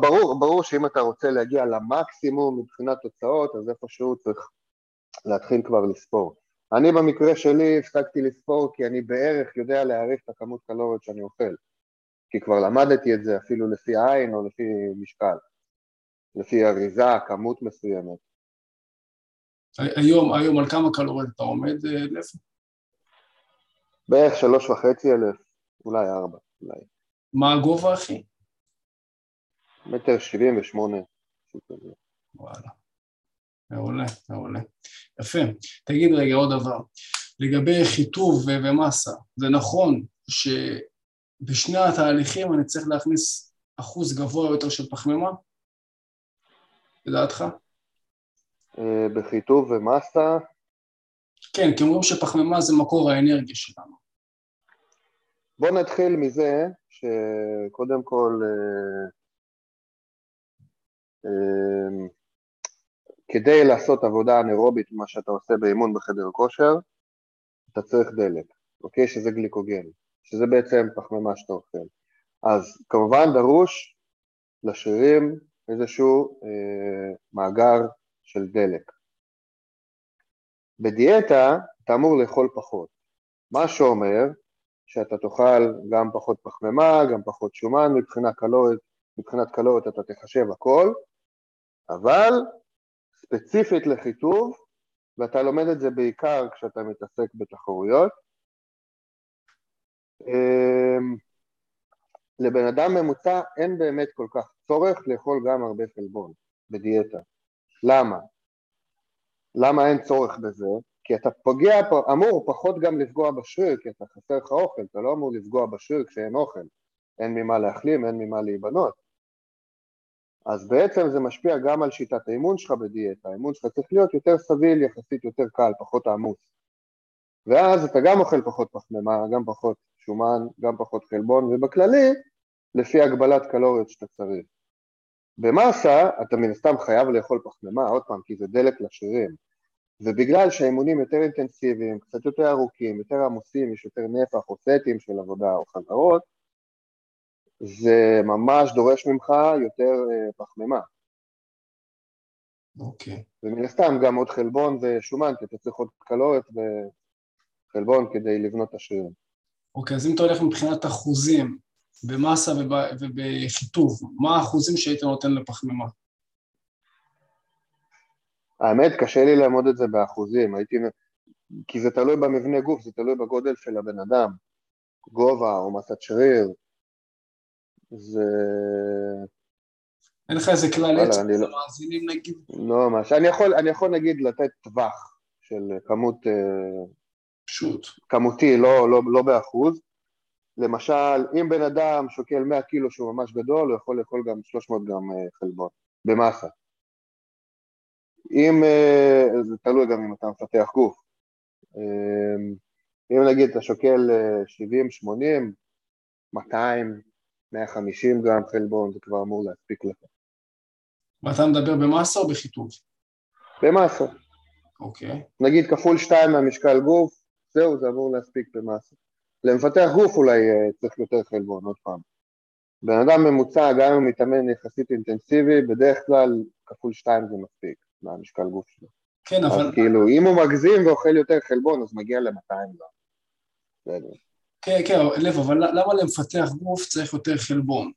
ברור, ברור שאם אתה רוצה להגיע למקסימום מבחינת תוצאות, אז איפשהו צריך להתחיל כבר לספור. אני במקרה שלי הפסקתי לספור כי אני בערך יודע להעריך את הכמות קלוריות שאני אוכל. כי כבר למדתי את זה אפילו לפי עין או לפי משקל. לפי אריזה, כמות מסוימת. היום, היום על כמה קלוריות אתה עומד, אה, לב? בערך שלוש וחצי אלף, אולי ארבע, אולי. מה הגובה, אחי? מטר שבעים ושמונה. וואלה. מעולה, מעולה. יפה. תגיד רגע עוד דבר. לגבי חיטוב ומסה, זה נכון שבשני התהליכים אני צריך להכניס אחוז גבוה יותר של פחמימה? לדעתך? אה, בחיטוב ומסה? כן, כי אומרים שפחמימה זה מקור האנרגיה שלנו. בוא נתחיל מזה שקודם כל, אה, כדי לעשות עבודה אנאירובית, מה שאתה עושה באימון בחדר כושר, אתה צריך דלק, אוקיי? שזה גליקוגן, שזה בעצם פחמימה שאתה אוכל. אז כמובן דרוש לשרירים איזשהו אה, מאגר של דלק. בדיאטה אתה אמור לאכול פחות, מה שאומר שאתה תאכל גם פחות פחמימה, גם פחות שומן, מבחינה קלורית, מבחינת קלורית אתה תחשב הכל, אבל ספציפית לחיטוב, ואתה לומד את זה בעיקר כשאתה מתעסק בתחרויות, אמ, לבן אדם ממוצע אין באמת כל כך צורך לאכול גם הרבה חלבון בדיאטה. למה? למה אין צורך בזה? כי אתה פוגע, אמור פחות גם לפגוע בשריר, כי אתה חסר לך אוכל, אתה לא אמור לפגוע בשריר כשאין אוכל, אין ממה להחלים, אין ממה להיבנות. אז בעצם זה משפיע גם על שיטת האימון שלך בדיאטה, האימון שלך צריך להיות יותר סביל, יחסית יותר קל, פחות עמוס. ואז אתה גם אוכל פחות פחמימה, גם פחות שומן, גם פחות חלבון, ובכללי, לפי הגבלת קלוריות שאתה צריך. במאסה אתה מן הסתם חייב לאכול פחמימה, עוד פעם, כי זה דלק לשרירים. ובגלל שהאימונים יותר אינטנסיביים, קצת יותר ארוכים, יותר עמוסים, יש יותר נפח או סטים של עבודה או חזרות, זה ממש דורש ממך יותר uh, פחמימה. אוקיי. Okay. ומן הסתם גם עוד חלבון ושומן, כי אתה צריך עוד קלוריות וחלבון כדי לבנות את השרירים. אוקיי, okay, אז אם אתה הולך מבחינת אחוזים במסה וב, ובחיטוב, מה האחוזים שהיית נותן לפחמימה? האמת, קשה לי לעמוד את זה באחוזים, הייתי... כי זה תלוי במבנה גוף, זה תלוי בגודל של הבן אדם, גובה או מסת שריר, זה... אין לך איזה כלל עצם לא... מאזינים נגיד? לא ממש, אני יכול, אני יכול נגיד לתת טווח של כמות... פשוט. כמותי, לא, לא, לא באחוז. למשל, אם בן אדם שוקל 100 קילו שהוא ממש גדול, הוא יכול לאכול גם 300 גרם אה, חלבון, במאסה. אם, אה, זה תלוי גם אם אתה מפתח גוף. אה, אם נגיד אתה שוקל 70, 80, 200, 150 גרם חלבון, זה כבר אמור להספיק לך. ואתה מדבר במאסה או בחיטוב? במאסה. אוקיי. נגיד כפול 2 מהמשקל גוף, זהו, זה אמור להספיק במאסה. למפתח גוף אולי אה, צריך יותר חלבון, עוד פעם. בן אדם ממוצע, גם אם הוא מתאמן יחסית אינטנסיבי, בדרך כלל כפול 2 זה מספיק מהמשקל גוף שלו. כן, אבל... אז כאילו, אם הוא מגזים ואוכל יותר חלבון, אז מגיע ל-200 גם. בסדר. כן, כן, לב, אבל למה למפתח גוף צריך יותר חלבון?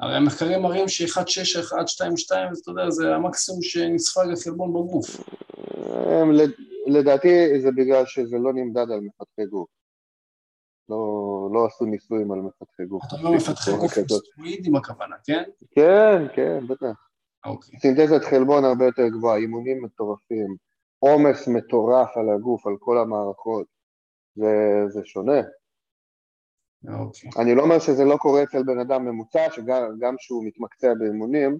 הרי המחקרים מראים ש-1.6, 1.2, 2, אתה יודע, זה המקסימום שנספג החלבון בגוף. לדעתי זה בגלל שזה לא נמדד על מפתחי גוף. לא, לא עשו ניסויים על מפתחי גוף. אתה אומר מפתחי גוף סטרואידים הכוונה, כן? כן, כן, בטח. אוקיי. סינתזת חלבון הרבה יותר גבוהה, אימונים מטורפים, עומס מטורף על הגוף, על כל המערכות, זה, זה שונה. אוקיי. אני לא אומר שזה לא קורה אצל בן אדם ממוצע, שגם שהוא מתמקצע באימונים,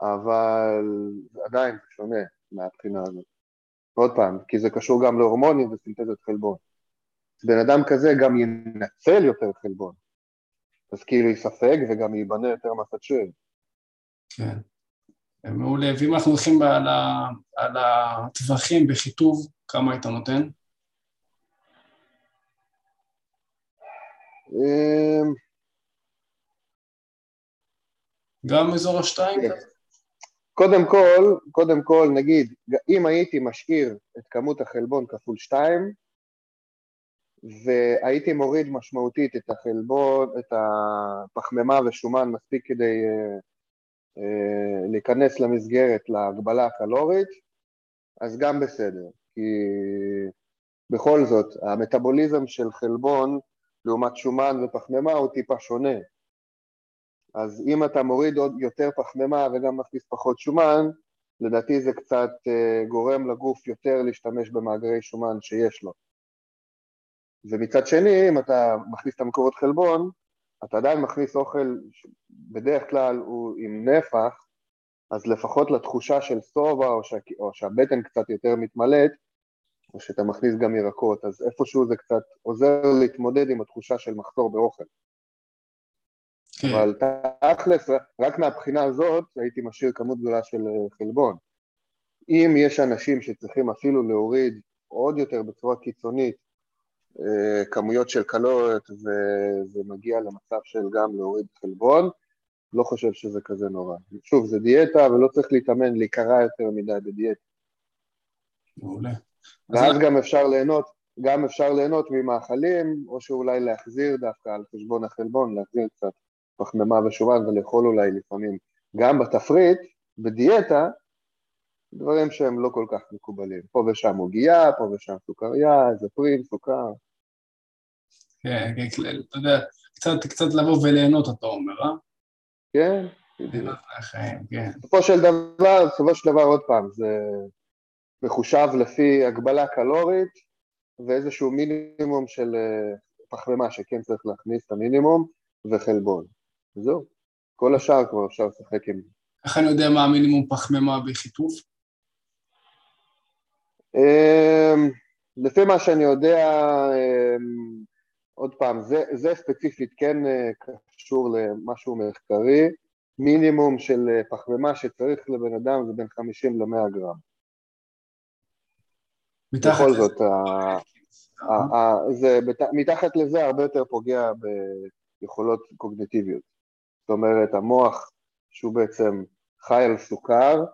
אבל עדיין זה שונה מהבחינה הזאת. עוד פעם, כי זה קשור גם להורמונים וסינתזת חלבון. בן אדם כזה גם ינצל יותר חלבון, אז כאילו יספג וגם ייבנה יותר מסת שריר. כן, מעולה. ואם אנחנו הולכים על, על הטווחים בחיטוב, כמה היית נותן? גם אזור השתיים? כן. קודם כל, קודם כל, נגיד, אם הייתי משאיר את כמות החלבון כפול שתיים, והייתי מוריד משמעותית את החלבון, את הפחמימה ושומן מספיק כדי uh, uh, להיכנס למסגרת, להגבלה הקלורית, אז גם בסדר, כי בכל זאת, המטאבוליזם של חלבון לעומת שומן ופחמימה הוא טיפה שונה. אז אם אתה מוריד עוד יותר פחמימה וגם מכניס פחות שומן, לדעתי זה קצת uh, גורם לגוף יותר להשתמש במאגרי שומן שיש לו. ומצד שני, אם אתה מכניס את המקורות חלבון, אתה עדיין מכניס אוכל בדרך כלל הוא עם נפח, אז לפחות לתחושה של סובה או, שה, או שהבטן קצת יותר מתמלאת, או שאתה מכניס גם ירקות, אז איפשהו זה קצת עוזר להתמודד עם התחושה של מחסור באוכל. כן. אבל תכלס, רק מהבחינה הזאת הייתי משאיר כמות גדולה של אה, חלבון. אם יש אנשים שצריכים אפילו להוריד עוד יותר בצורה קיצונית אה, כמויות של קלוריות וזה מגיע למצב של גם להוריד חלבון, לא חושב שזה כזה נורא. שוב, זה דיאטה ולא צריך להתאמן, להיקרע יותר מדי בדיאטה. מעולה. ואז גם אפשר ליהנות, גם אפשר ליהנות ממאכלים, או שאולי להחזיר דווקא על חשבון החלבון, להחזיר קצת פחמימה ושומן ולאכול אולי לפעמים גם בתפריט, בדיאטה, דברים שהם לא כל כך מקובלים. פה ושם עוגייה, פה ושם סוכריה, איזה פרי סוכר. כן, כן, אתה יודע, קצת, קצת לבוא וליהנות, אתה אומר, אה? כן, בדיוק. כן. בסופו של דבר, בסופו של דבר, עוד פעם, זה מחושב לפי הגבלה קלורית ואיזשהו מינימום של אה, פחמימה שכן צריך להכניס את המינימום וחלבון. זהו. כל השאר כבר אפשר לשחק עם... איך אני יודע מה המינימום פחמימה בחיטוב? אמ, לפי מה שאני יודע, אמ, עוד פעם, זה, זה ספציפית כן אה, קשור למשהו מחקרי, מינימום של אה, פחמימה שצריך לבן אדם זה בין 50 ל-100 גרם. בכל זאת, זה, מתחת לזה הרבה יותר פוגע ביכולות קוגניטיביות. זאת אומרת, המוח שהוא בעצם חי על סוכר,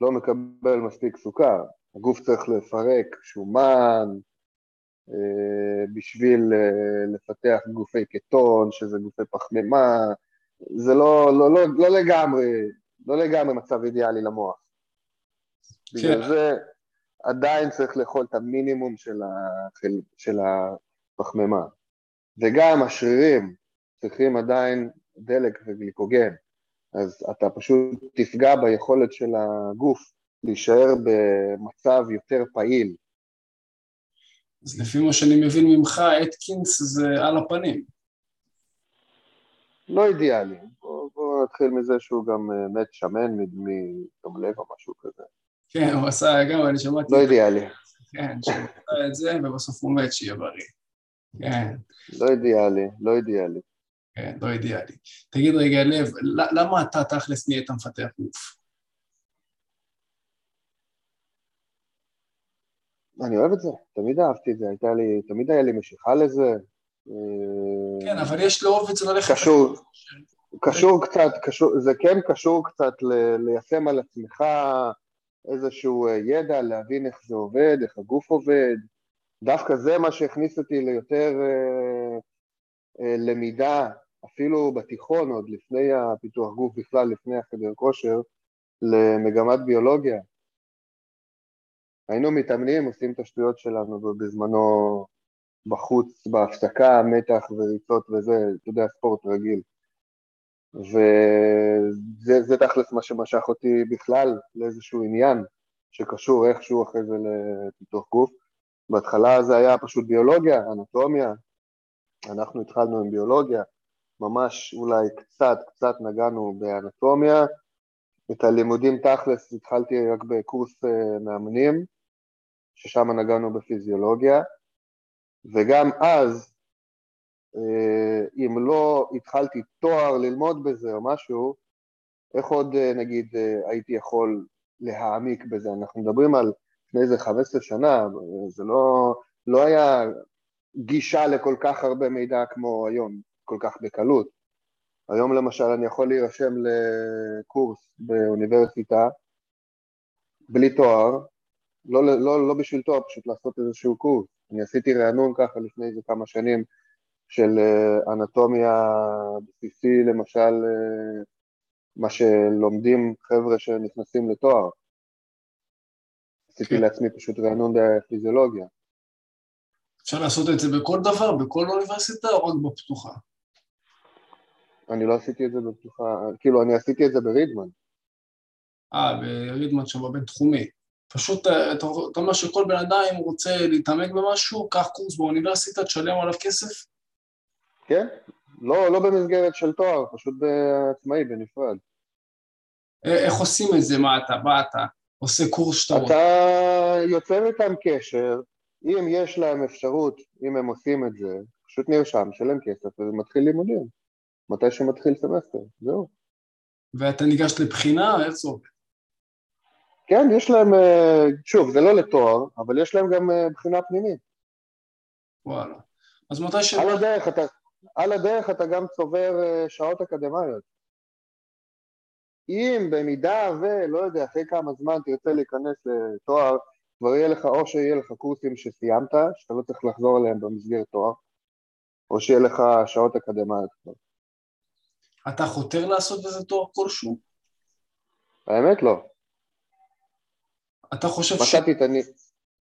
לא מקבל מספיק סוכר. הגוף צריך לפרק שומן אה, בשביל אה, לפתח גופי קטון, שזה גופי פחמימה, זה לא, לא, לא, לא לגמרי, לא לגמרי מצב אידיאלי למוח. כן. בגלל זה עדיין צריך לאכול את המינימום של, החל, של הפחמימה. וגם השרירים צריכים עדיין דלק וגליקוגן, אז אתה פשוט תפגע ביכולת של הגוף להישאר במצב יותר פעיל. אז לפי מה שאני מבין ממך, אתקינס זה על הפנים. לא אידיאלי. בוא, בוא נתחיל מזה שהוא גם אה, מת שמן מדום לב או משהו כזה. כן, הוא עשה גם, אני שמעתי... לא אידיאלי. כן, שהוא עשה את זה, ובסוף הוא מת שיהיה בריא. כן. לא אידיאלי, לא אידיאלי. כן, לא אידיאלי. תגיד רגע, לב, למה אתה תכלס נהיית מפתח גוף? אני אוהב את זה, תמיד אהבתי את זה, הייתה לי, תמיד היה לי משיכה לזה. כן, אבל יש לאהוב את זה ללכת... קשור, קשור קצת, קשור, זה כן קשור קצת ליישם על עצמך איזשהו אה, ידע, להבין איך זה עובד, איך הגוף עובד. דווקא זה מה שהכניס אותי ליותר אה, אה, למידה, אפילו בתיכון, עוד לפני הפיתוח גוף בכלל, לפני החדר כושר, למגמת ביולוגיה. היינו מתאמנים, עושים את השטויות שלנו בזמנו בחוץ, בהפסקה, מתח וריצות וזה, אתה יודע, ספורט רגיל. וזה תכלס מה שמשך אותי בכלל לאיזשהו עניין שקשור איכשהו אחרי זה לפיתוח גוף. בהתחלה זה היה פשוט ביולוגיה, אנטומיה, אנחנו התחלנו עם ביולוגיה, ממש אולי קצת, קצת נגענו באנטומיה, את הלימודים תכלס התחלתי רק בקורס אה, מאמנים, ששם נגענו בפיזיולוגיה, וגם אז, אם לא התחלתי תואר ללמוד בזה או משהו, איך עוד אה, נגיד הייתי יכול להעמיק בזה? אנחנו מדברים על לפני איזה 15 שנה, זה לא, לא היה גישה לכל כך הרבה מידע כמו היום, כל כך בקלות. היום למשל אני יכול להירשם לקורס באוניברסיטה בלי תואר, לא, לא, לא בשביל תואר, פשוט לעשות איזשהו קורס. אני עשיתי רענון ככה לפני איזה כמה שנים של אה, אנטומיה בסיסי, למשל, אה, מה שלומדים חבר'ה שנכנסים לתואר. עשיתי כן. לעצמי פשוט רענון בפיזיולוגיה. אפשר לעשות את זה בכל דבר, בכל אוניברסיטה או רק בפתוחה? אני לא עשיתי את זה בפתוחה, כאילו אני עשיתי את זה ברידמן. אה, ברידמן שם בבינתחומי. פשוט אה, אתה אומר שכל בן אדם, רוצה להתעמק במשהו, קח קורס באוניברסיטה, תשלם עליו כסף? כן, לא, לא במסגרת של תואר, פשוט בעצמאי, בנפרד. אה, איך עושים את זה? מה אתה, מה אתה עושה קורס שאתה רוצה? אתה יוצר איתם קשר, אם יש להם אפשרות, אם הם עושים את זה, פשוט נרשם, שלם כסף ומתחיל לימודים. מתי שמתחיל סמסטר, זהו. ואתה ניגש לבחינה, איך זה עובד? כן, יש להם, אה, שוב, זה לא לתואר, אבל יש להם גם אה, בחינה פנימית. וואלה. אז מתי ש... על הדרך אתה, על הדרך אתה גם צובר אה, שעות אקדמיות. אם במידה ולא יודע, אחרי כמה זמן תרצה להיכנס לתואר, כבר יהיה לך, או שיהיה לך קורסים שסיימת, שאתה לא צריך לחזור אליהם במסגרת תואר, או שיהיה לך שעות אקדמיות כבר. אתה חותר לעשות בזה תואר כלשהו? האמת לא. אתה חושב ש... מצאתי את, הני...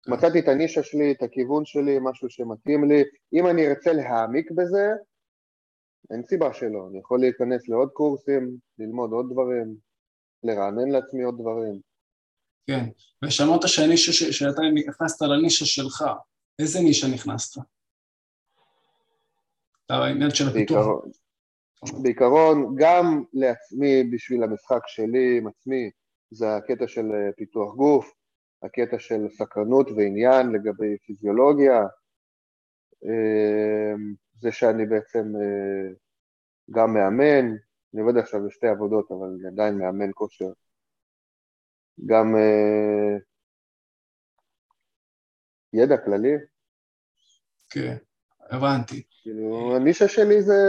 מצאתי את הנישה שלי, את הכיוון שלי, משהו שמתאים לי. אם אני ארצה להעמיק בזה, אין סיבה שלא. אני יכול להיכנס לעוד קורסים, ללמוד עוד דברים, לרענן לעצמי עוד דברים. כן, ושמעת שהנישה, ש... שאתה נכנסת לנישה שלך, איזה נישה נכנסת? העניין של הפיתוח. בעיקרון, גם לעצמי, בשביל המשחק שלי עם עצמי, זה הקטע של אה, פיתוח גוף, הקטע של סקרנות ועניין לגבי פיזיולוגיה, אה, זה שאני בעצם אה, גם מאמן, אני עובד עכשיו בשתי עבודות, אבל אני עדיין מאמן כושר. גם ידע כללי. כן, הבנתי. כאילו, הנישה שלי זה,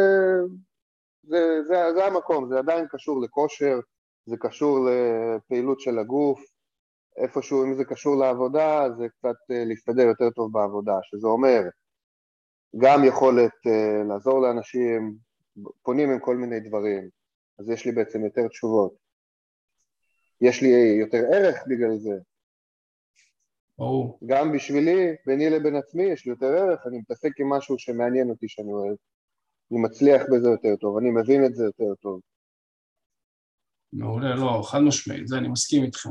זה, זה, זה המקום, זה עדיין קשור לכושר, זה קשור לפעילות של הגוף, איפשהו אם זה קשור לעבודה זה קצת אה, להסתדר יותר טוב בעבודה, שזה אומר גם יכולת uh, לעזור לאנשים, פונים עם כל מיני דברים, אז יש לי בעצם יותר תשובות. יש לי יותר ערך בגלל זה. ברור. גם בשבילי, ביני לבין עצמי, יש לי יותר ערך, אני מתעסק עם משהו שמעניין אותי שאני אוהב. אני מצליח בזה יותר טוב, אני מבין את זה יותר טוב. מעולה, לא, חד משמעית, זה אני מסכים איתכם.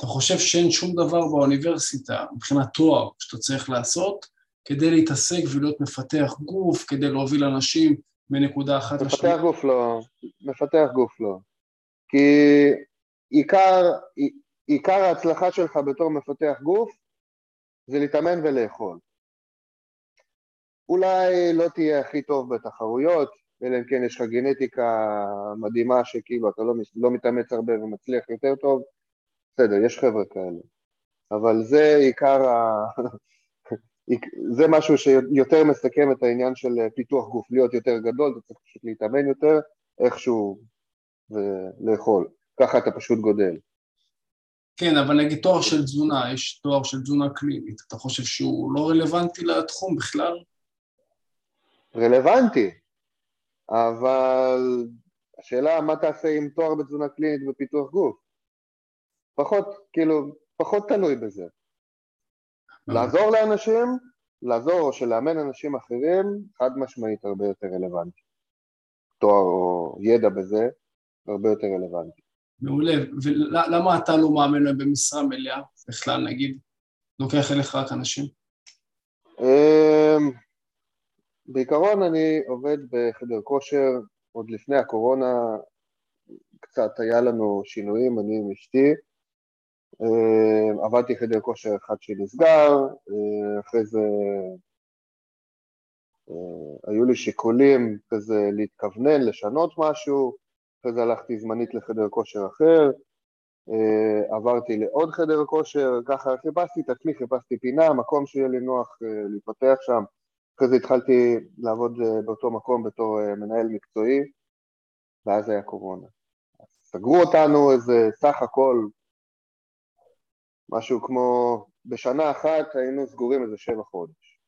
אתה חושב שאין שום דבר באוניברסיטה, מבחינת תואר, שאתה צריך לעשות, כדי להתעסק ולהיות מפתח גוף, כדי להוביל אנשים מנקודה אחת לשנייה? מפתח גוף לא, מפתח גוף לא. כי עיקר, עיקר ההצלחה שלך בתור מפתח גוף זה להתאמן ולאכול. אולי לא תהיה הכי טוב בתחרויות, אלא אם כן יש לך גנטיקה מדהימה שכאילו אתה לא, לא מתאמץ הרבה ומצליח יותר טוב, בסדר, יש חבר'ה כאלה. אבל זה עיקר ה... זה משהו שיותר מסכם את העניין של פיתוח גוף, להיות יותר גדול, אתה צריך פשוט להתאמן יותר, איכשהו ולאכול. ככה אתה פשוט גודל. כן, אבל נגיד תואר של תזונה, יש תואר של תזונה קלינית, אתה חושב שהוא לא רלוונטי לתחום בכלל? רלוונטי, אבל השאלה מה תעשה עם תואר בתזונה קלינית ופיתוח גוף? פחות, כאילו, פחות תלוי בזה. אה. לעזור לאנשים, לעזור או שלאמן אנשים אחרים, חד משמעית הרבה יותר רלוונטי. תואר או ידע בזה, הרבה יותר רלוונטי. מעולה, ולמה אתה לא מאמן במשרה מלאה בכלל, נגיד? לוקח אליך רק אנשים? אמ, בעיקרון אני עובד בחדר כושר, עוד לפני הקורונה קצת היה לנו שינויים, אני עם אשתי. אה, עבדתי חדר כושר אחד שנסגר, אה, אחרי זה אה, היו לי שיקולים כזה להתכוונן, לשנות משהו, אחרי זה הלכתי זמנית לחדר כושר אחר, עברתי לעוד חדר כושר, ככה חיפשתי את עצמי, חיפשתי פינה, מקום שיהיה לי נוח להתפתח שם. אחרי זה התחלתי לעבוד באותו מקום בתור מנהל מקצועי, ואז היה קורונה. סגרו אותנו איזה סך הכל, משהו כמו, בשנה אחת היינו סגורים איזה שבע חודש.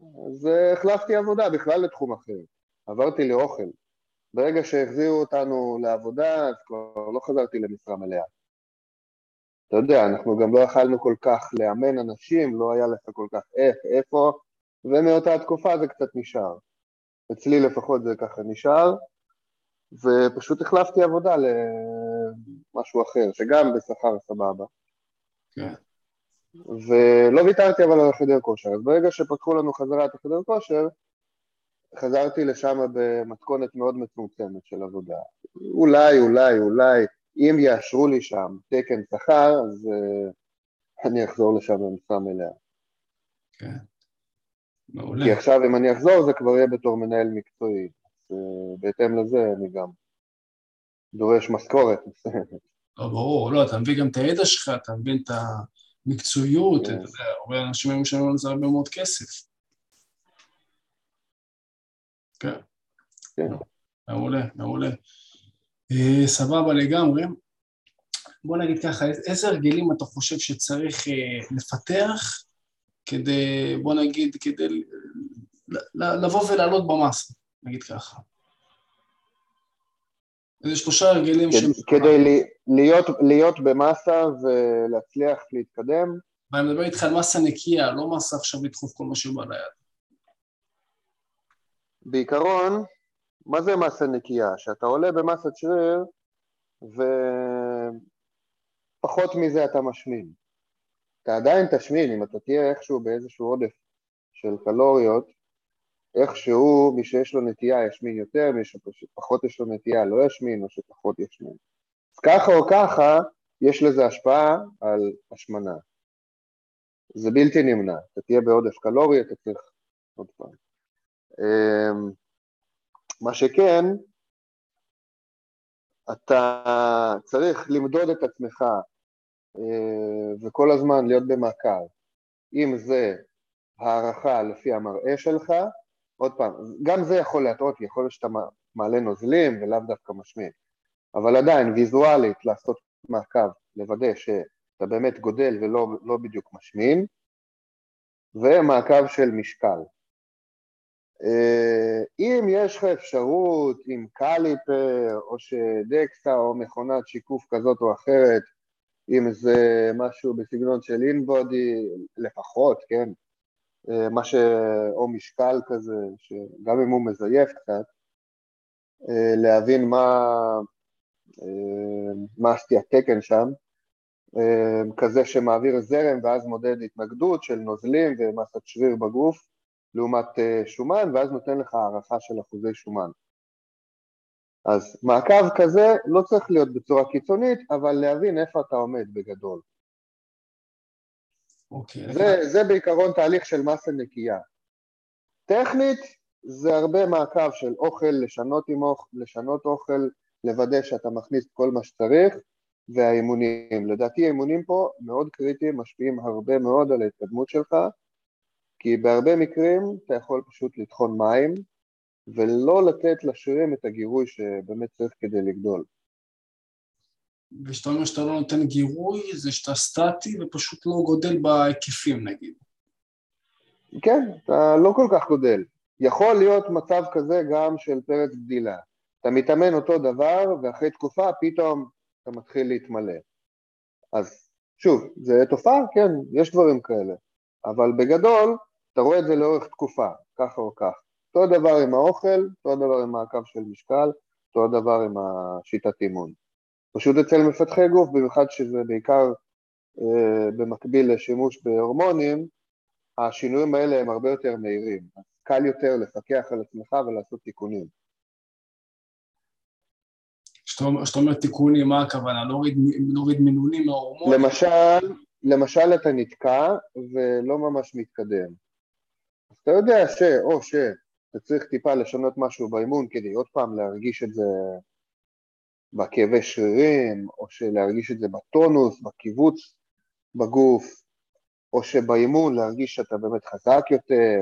אז אה, החלפתי עבודה בכלל לתחום אחר, עברתי לאוכל. ברגע שהחזירו אותנו לעבודה, אז כבר לא חזרתי למשרה מלאה. אתה יודע, אנחנו גם לא יכלנו כל כך לאמן אנשים, לא היה לך כל כך איך, איפה, ומאותה תקופה זה קצת נשאר. אצלי לפחות זה ככה נשאר, ופשוט החלפתי עבודה למשהו אחר, שגם בשכר סבבה. כן. ולא ויתרתי אבל על החדר כושר. אז ברגע שפתחו לנו חזרה את החדר כושר, חזרתי לשם במתכונת מאוד מצומצמת של עבודה. אולי, אולי, אולי, אם יאשרו לי שם תקן שכר, אז uh, אני אחזור לשם במשרה מלאה. כן. מעולה. כי עכשיו אם אני אחזור זה כבר יהיה בתור מנהל מקצועי. uh, בהתאם לזה אני גם דורש משכורת. לא, ברור, לא, אתה מביא גם את הידע שלך, אתה מבין את המקצועיות, אתה יודע, הרבה אנשים היו משלמים על זה הרבה מאוד כסף. כן. כן. מעולה, מעולה. אה, סבבה לגמרי. בוא נגיד ככה, איזה הרגלים אתה חושב שצריך אה, לפתח כדי, בוא נגיד, כדי לבוא ולעלות במסה, נגיד ככה. איזה שלושה הרגלים ש... כדי להיות, להיות במסה ולהצליח להתקדם. ואני מדבר איתך על מסה נקייה, לא מסה עכשיו לדחוף כל מה שבא ליד. בעיקרון, מה זה מסה נקייה? שאתה עולה במסת שריר ופחות מזה אתה משמין. אתה עדיין תשמין, אם אתה תהיה איכשהו באיזשהו עודף של קלוריות, איכשהו מי שיש לו נטייה ישמין יותר, מי שפחות יש לו נטייה לא ישמין או שפחות ישמין. אז ככה או ככה, יש לזה השפעה על השמנה. זה בלתי נמנע, אתה תהיה בעודף קלורי, אתה צריך עוד פעם. אמ, מה שכן, אתה צריך למדוד את עצמך אה, וכל הזמן להיות במעקב. אם זה הערכה לפי המראה שלך, עוד פעם, גם זה יכול להטעות, יכול להיות שאתה מעלה נוזלים ולאו דווקא משמין, אבל עדיין ויזואלית לעשות מעקב, לוודא שאתה באמת גודל ולא לא בדיוק משמין, ומעקב של משקל. אה, אם יש לך אפשרות עם קליפר או שדקסה או מכונת שיקוף כזאת או אחרת, אם זה משהו בסגנון של אינבודי לפחות, כן, מה ש... או משקל כזה, שגם אם הוא מזייף קצת, אה, להבין מה, מה עשיתי התקן שם, כזה שמעביר זרם ואז מודד התנגדות של נוזלים ומסת שריר בגוף, לעומת אה, שומן, ואז נותן לך הערכה של אחוזי שומן. אז מעקב כזה לא צריך להיות בצורה קיצונית, אבל להבין איפה אתה עומד בגדול. אוקיי. זה, זה בעיקרון תהליך של מסה נקייה. טכנית זה הרבה מעקב של אוכל, לשנות, עם אוכל, לשנות אוכל, לוודא שאתה מכניס כל מה שצריך, והאימונים. לדעתי האימונים פה מאוד קריטיים, משפיעים הרבה מאוד על ההתקדמות שלך, כי בהרבה מקרים אתה יכול פשוט לטחון מים ולא לתת לשרירים את הגירוי שבאמת צריך כדי לגדול. וכשאתה אומר שאתה לא נותן גירוי, זה שאתה סטטי ופשוט לא גודל בהיקפים נגיד. כן, אתה לא כל כך גודל. יכול להיות מצב כזה גם של פרץ גדילה. אתה מתאמן אותו דבר ואחרי תקופה פתאום אתה מתחיל להתמלא. אז שוב, זה תופעה, כן, יש דברים כאלה. אבל בגדול, אתה רואה את זה לאורך תקופה, ככה או כך. אותו דבר עם האוכל, אותו דבר עם מעקב של משקל, אותו דבר עם השיטת אימון. פשוט אצל מפתחי גוף, במיוחד שזה בעיקר אה, במקביל לשימוש בהורמונים, השינויים האלה הם הרבה יותר מהירים. קל יותר לפקח על עצמך ולעשות תיקונים. כשאתה אומר תיקונים, מה הכוונה? להוריד, מינונים מההורמונים? למשל, למשל אתה נתקע ולא ממש מתקדם. אז אתה יודע ש... או שאתה צריך טיפה לשנות משהו באימון כדי עוד פעם להרגיש את זה בכאבי שרירים, או שלהרגיש את זה בטונוס, בקיבוץ בגוף, או שבאימון להרגיש שאתה באמת חזק יותר,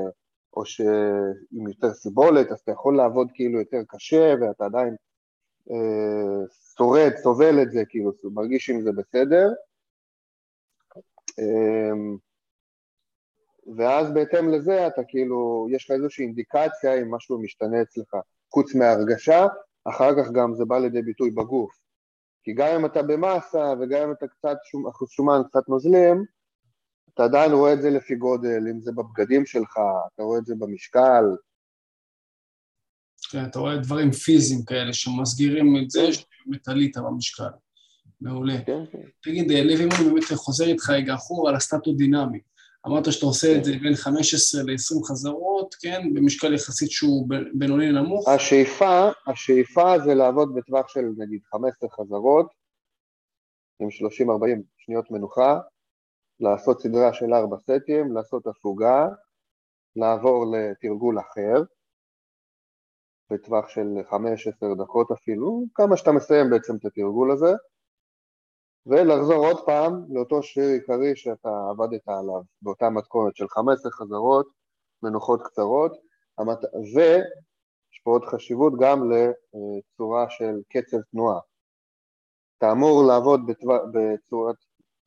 או שעם יותר סיבולת, אז אתה יכול לעבוד כאילו יותר קשה ואתה עדיין אה, שורד, סובל את זה, כאילו, מרגיש עם זה בסדר. אמ, ואז בהתאם לזה אתה כאילו, יש לך איזושהי אינדיקציה אם משהו משתנה אצלך, חוץ מהרגשה, אחר כך גם זה בא לידי ביטוי בגוף. כי גם אם אתה במאסה וגם אם אתה קצת שום, אחוז שומן, קצת נוזלים, אתה עדיין רואה את זה לפי גודל, אם זה בבגדים שלך, אתה רואה את זה במשקל. כן, אתה רואה דברים פיזיים כאלה שמסגירים את זה שבאמת עלית במשקל. מעולה. כן, כן. תגיד, לוי, אם אני באמת חוזר איתך רגע אחורה על הסטטו-דינמי. אמרת שאתה עושה את זה בין 15 ל-20 חזרות, כן? במשקל יחסית שהוא בינוני נמוך. השאיפה, השאיפה זה לעבוד בטווח של נגיד 15 חזרות, עם 30-40 שניות מנוחה, לעשות סדרה של 4 סטים, לעשות הפוגה, לעבור לתרגול אחר, בטווח של 5-10 דקות אפילו, כמה שאתה מסיים בעצם את התרגול הזה, ולחזור עוד פעם לאותו שריר עיקרי שאתה עבדת עליו, באותה מתכונת של 15 חזרות, מנוחות קצרות, ויש פה עוד חשיבות גם לצורה של קצב תנועה. אתה אמור לעבוד בצורת,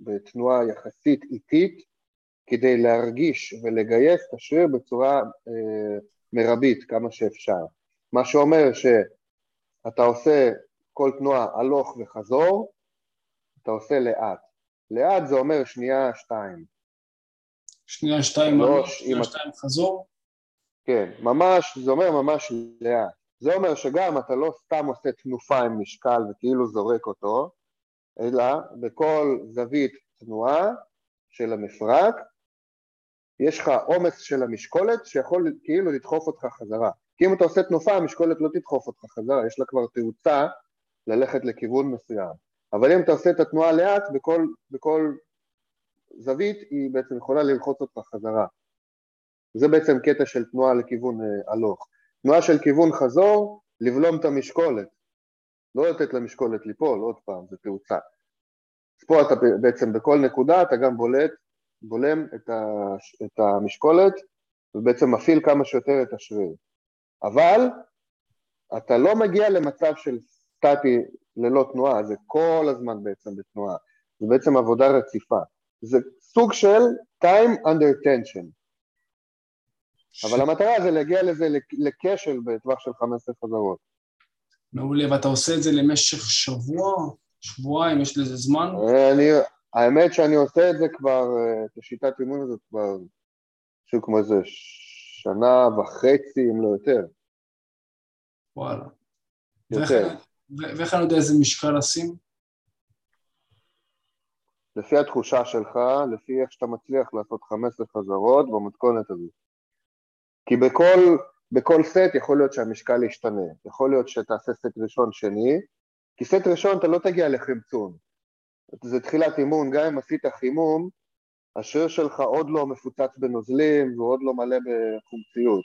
בתנועה יחסית איטית כדי להרגיש ולגייס את השריר בצורה אה, מרבית כמה שאפשר. מה שאומר שאתה עושה כל תנועה הלוך וחזור, אתה עושה לאט. לאט זה אומר שנייה, שתיים. שנייה, שתיים הלוך, שנייה, שתיים חזור? כן, ממש, זה אומר ממש לאט. זה אומר שגם אתה לא סתם עושה תנופה עם משקל וכאילו זורק אותו, אלא בכל זווית תנועה של המפרק, יש לך עומס של המשקולת שיכול כאילו לדחוף אותך חזרה. כי אם אתה עושה תנופה, המשקולת לא תדחוף אותך חזרה, יש לה כבר תאוצה ללכת לכיוון מסוים. אבל אם אתה עושה את התנועה לאט, בכל, בכל זווית היא בעצם יכולה ללחוץ אותך חזרה. זה בעצם קטע של תנועה לכיוון אה, הלוך. תנועה של כיוון חזור, לבלום את המשקולת. לא לתת למשקולת ליפול, עוד פעם, זה תאוצה. אז פה אתה בעצם בכל נקודה אתה גם בולט, בולם את, ה, את המשקולת ובעצם מפעיל כמה שיותר את השריר. אבל אתה לא מגיע למצב של סטטי ללא תנועה, זה כל הזמן בעצם בתנועה, זה בעצם עבודה רציפה, זה סוג של time under tension, אבל המטרה זה להגיע לזה לכשל בטווח של 15 חזרות. מעולה, ואתה עושה את זה למשך שבוע, שבועיים, יש לזה זמן? אני, האמת שאני עושה את זה כבר, אה, את השיטת אימון הזאת כבר, משהו כמו איזה שנה וחצי, אם לא יותר. וואלה. יותר. ואיך אני יודע איזה משקל לשים? לפי התחושה שלך, לפי איך שאתה מצליח לעשות 15 חזרות במתכונת הזו. כי בכל, בכל סט יכול להיות שהמשקל ישתנה, יכול להיות שתעשה סט ראשון שני, כי סט ראשון אתה לא תגיע לחמצון. זה תחילת אימון, גם אם עשית חימום, השריר שלך עוד לא מפוצץ בנוזלים והוא עוד לא מלא בחומציות,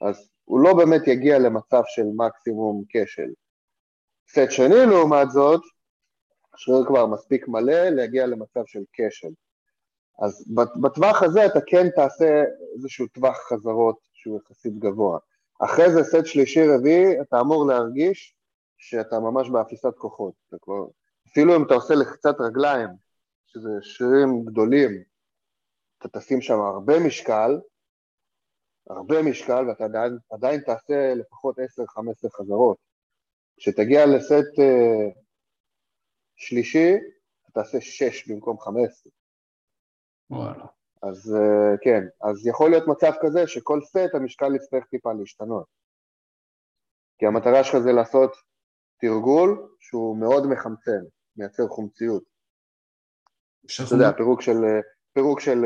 אז הוא לא באמת יגיע למצב של מקסימום כשל. סט שני לעומת זאת, השריר כבר מספיק מלא להגיע למצב של כשל. אז בטווח הזה אתה כן תעשה איזשהו טווח חזרות שהוא יחסית גבוה. אחרי זה סט שלישי רביעי אתה אמור להרגיש שאתה ממש באפיסת כוחות. כבר, אפילו אם אתה עושה לחצת רגליים, שזה שרירים גדולים, אתה תשים שם הרבה משקל, הרבה משקל ואתה עדיין, עדיין תעשה לפחות 10-15 חזרות. כשתגיע לסט uh, שלישי, אתה תעשה 6 במקום 15. וואלה. אז uh, כן, אז יכול להיות מצב כזה שכל סט המשקל יצטרך טיפה להשתנות. כי המטרה שלך זה לעשות תרגול שהוא מאוד מחמצן, מייצר חומציות. אתה יודע, פירוק של, פירוק של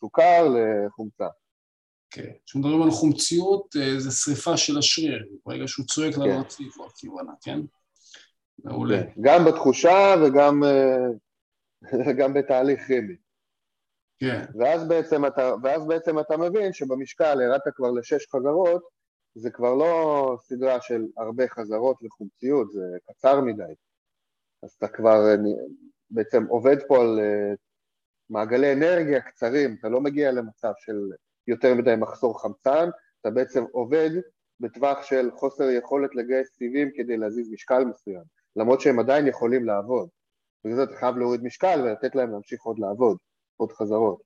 סוכר לחומצה. כן, כשמדברים על חומציות זה שריפה של השריר, ברגע שהוא צועק לנו רציף או הכיוונה, כן? מעולה. כן, גם בתחושה וגם, וגם בתהליך כימי. כן. ואז בעצם, אתה, ואז בעצם אתה מבין שבמשקל ירדת כבר לשש חזרות, זה כבר לא סדרה של הרבה חזרות וחומציות, זה קצר מדי. אז אתה כבר בעצם עובד פה על אה, מעגלי אנרגיה קצרים, אתה לא מגיע למצב של יותר מדי מחסור חמצן, אתה בעצם עובד בטווח של חוסר יכולת לגייס סיבים כדי להזיז משקל מסוים, למרות שהם עדיין יכולים לעבוד. בגלל זה אתה חייב להוריד משקל ולתת להם להמשיך עוד לעבוד. עוד חזרות.